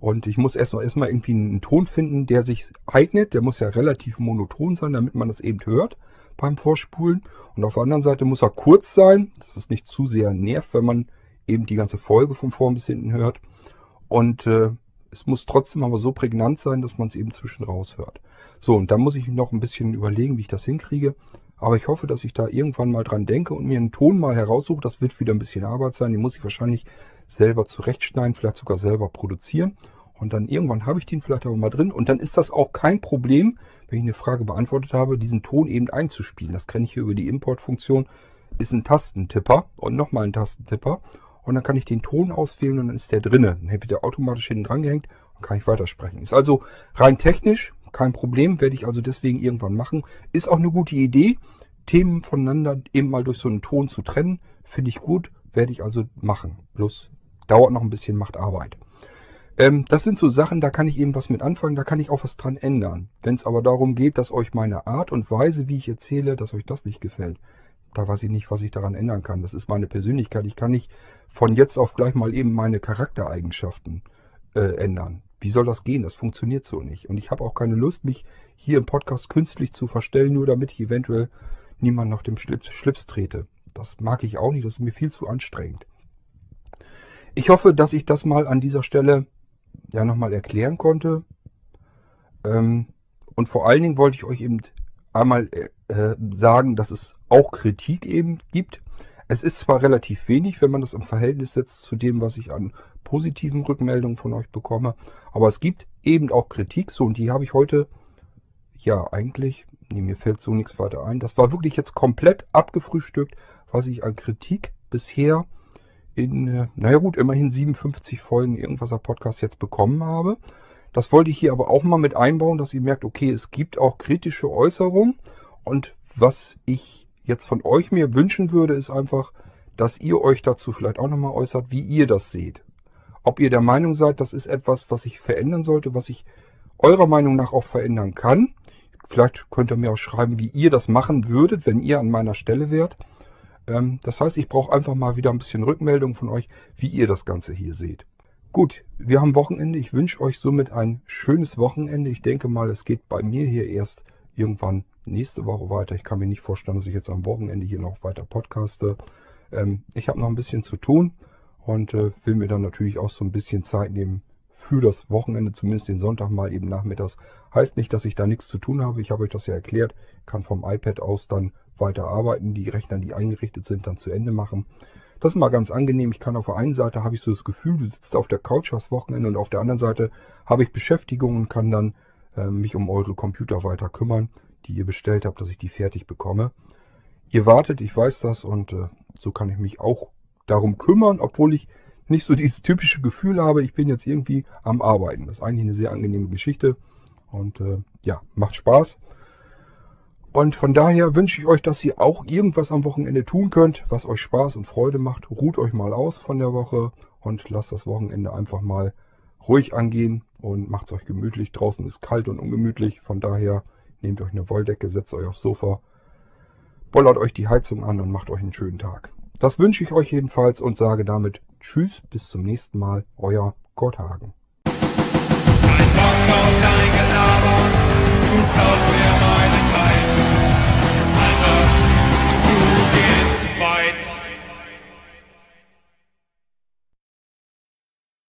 Und ich muss erstmal erstmal irgendwie einen Ton finden, der sich eignet. Der muss ja relativ monoton sein, damit man das eben hört beim Vorspulen. Und auf der anderen Seite muss er kurz sein, dass es nicht zu sehr nervt, wenn man eben die ganze Folge von vorn bis hinten hört. Und äh, es muss trotzdem aber so prägnant sein, dass man es eben zwischen raus hört. So, und da muss ich noch ein bisschen überlegen, wie ich das hinkriege. Aber ich hoffe, dass ich da irgendwann mal dran denke und mir einen Ton mal heraussuche. Das wird wieder ein bisschen Arbeit sein. Den muss ich wahrscheinlich selber zurechtschneiden, vielleicht sogar selber produzieren. Und dann irgendwann habe ich den vielleicht aber mal drin. Und dann ist das auch kein Problem, wenn ich eine Frage beantwortet habe, diesen Ton eben einzuspielen. Das kenne ich hier über die Importfunktion. Ist ein Tastentipper und nochmal ein Tastentipper. Und dann kann ich den Ton auswählen und dann ist der drinne. Dann wird der automatisch hinten dran gehängt und kann ich weitersprechen. Ist also rein technisch kein Problem, werde ich also deswegen irgendwann machen. Ist auch eine gute Idee, Themen voneinander eben mal durch so einen Ton zu trennen. Finde ich gut, werde ich also machen. Bloß dauert noch ein bisschen, macht Arbeit. Ähm, das sind so Sachen, da kann ich eben was mit anfangen, da kann ich auch was dran ändern. Wenn es aber darum geht, dass euch meine Art und Weise, wie ich erzähle, dass euch das nicht gefällt, da weiß ich nicht, was ich daran ändern kann. Das ist meine Persönlichkeit. Ich kann nicht von jetzt auf gleich mal eben meine Charaktereigenschaften äh, ändern. Wie soll das gehen? Das funktioniert so nicht. Und ich habe auch keine Lust, mich hier im Podcast künstlich zu verstellen, nur damit ich eventuell niemand nach dem Schlips, Schlips trete. Das mag ich auch nicht, das ist mir viel zu anstrengend. Ich hoffe, dass ich das mal an dieser Stelle ja nochmal erklären konnte. Ähm, und vor allen Dingen wollte ich euch eben einmal äh, sagen, dass es auch Kritik eben gibt. Es ist zwar relativ wenig, wenn man das im Verhältnis setzt zu dem, was ich an positiven Rückmeldungen von euch bekomme, aber es gibt eben auch Kritik, so und die habe ich heute, ja eigentlich, nee, mir fällt so nichts weiter ein. Das war wirklich jetzt komplett abgefrühstückt, was ich an Kritik bisher in, äh, naja gut, immerhin 57 Folgen irgendwaser Podcast jetzt bekommen habe. Das wollte ich hier aber auch mal mit einbauen, dass ihr merkt, okay, es gibt auch kritische Äußerungen. Und was ich jetzt von euch mir wünschen würde, ist einfach, dass ihr euch dazu vielleicht auch nochmal äußert, wie ihr das seht. Ob ihr der Meinung seid, das ist etwas, was ich verändern sollte, was ich eurer Meinung nach auch verändern kann. Vielleicht könnt ihr mir auch schreiben, wie ihr das machen würdet, wenn ihr an meiner Stelle wärt. Ähm, das heißt, ich brauche einfach mal wieder ein bisschen Rückmeldung von euch, wie ihr das Ganze hier seht. Gut, wir haben Wochenende. Ich wünsche euch somit ein schönes Wochenende. Ich denke mal, es geht bei mir hier erst irgendwann nächste Woche weiter. Ich kann mir nicht vorstellen, dass ich jetzt am Wochenende hier noch weiter podcaste. Ähm, ich habe noch ein bisschen zu tun und äh, will mir dann natürlich auch so ein bisschen Zeit nehmen für das Wochenende, zumindest den Sonntag mal eben nachmittags. Heißt nicht, dass ich da nichts zu tun habe. Ich habe euch das ja erklärt. Kann vom iPad aus dann weiter arbeiten, die Rechner, die eingerichtet sind, dann zu Ende machen. Das ist mal ganz angenehm. Ich kann auf der einen Seite habe ich so das Gefühl, du sitzt auf der Couch, hast Wochenende und auf der anderen Seite habe ich Beschäftigung und kann dann äh, mich um eure Computer weiter kümmern, die ihr bestellt habt, dass ich die fertig bekomme. Ihr wartet, ich weiß das und äh, so kann ich mich auch darum kümmern, obwohl ich nicht so dieses typische Gefühl habe, ich bin jetzt irgendwie am Arbeiten. Das ist eigentlich eine sehr angenehme Geschichte und äh, ja, macht Spaß. Und von daher wünsche ich euch, dass ihr auch irgendwas am Wochenende tun könnt, was euch Spaß und Freude macht. Ruht euch mal aus von der Woche und lasst das Wochenende einfach mal ruhig angehen und macht es euch gemütlich. Draußen ist kalt und ungemütlich. Von daher nehmt euch eine Wolldecke, setzt euch aufs Sofa, bollert euch die Heizung an und macht euch einen schönen Tag. Das wünsche ich euch jedenfalls und sage damit Tschüss, bis zum nächsten Mal. Euer Gott Hagen. Ein Bock auf dein Gelaber, du kaufst mir mein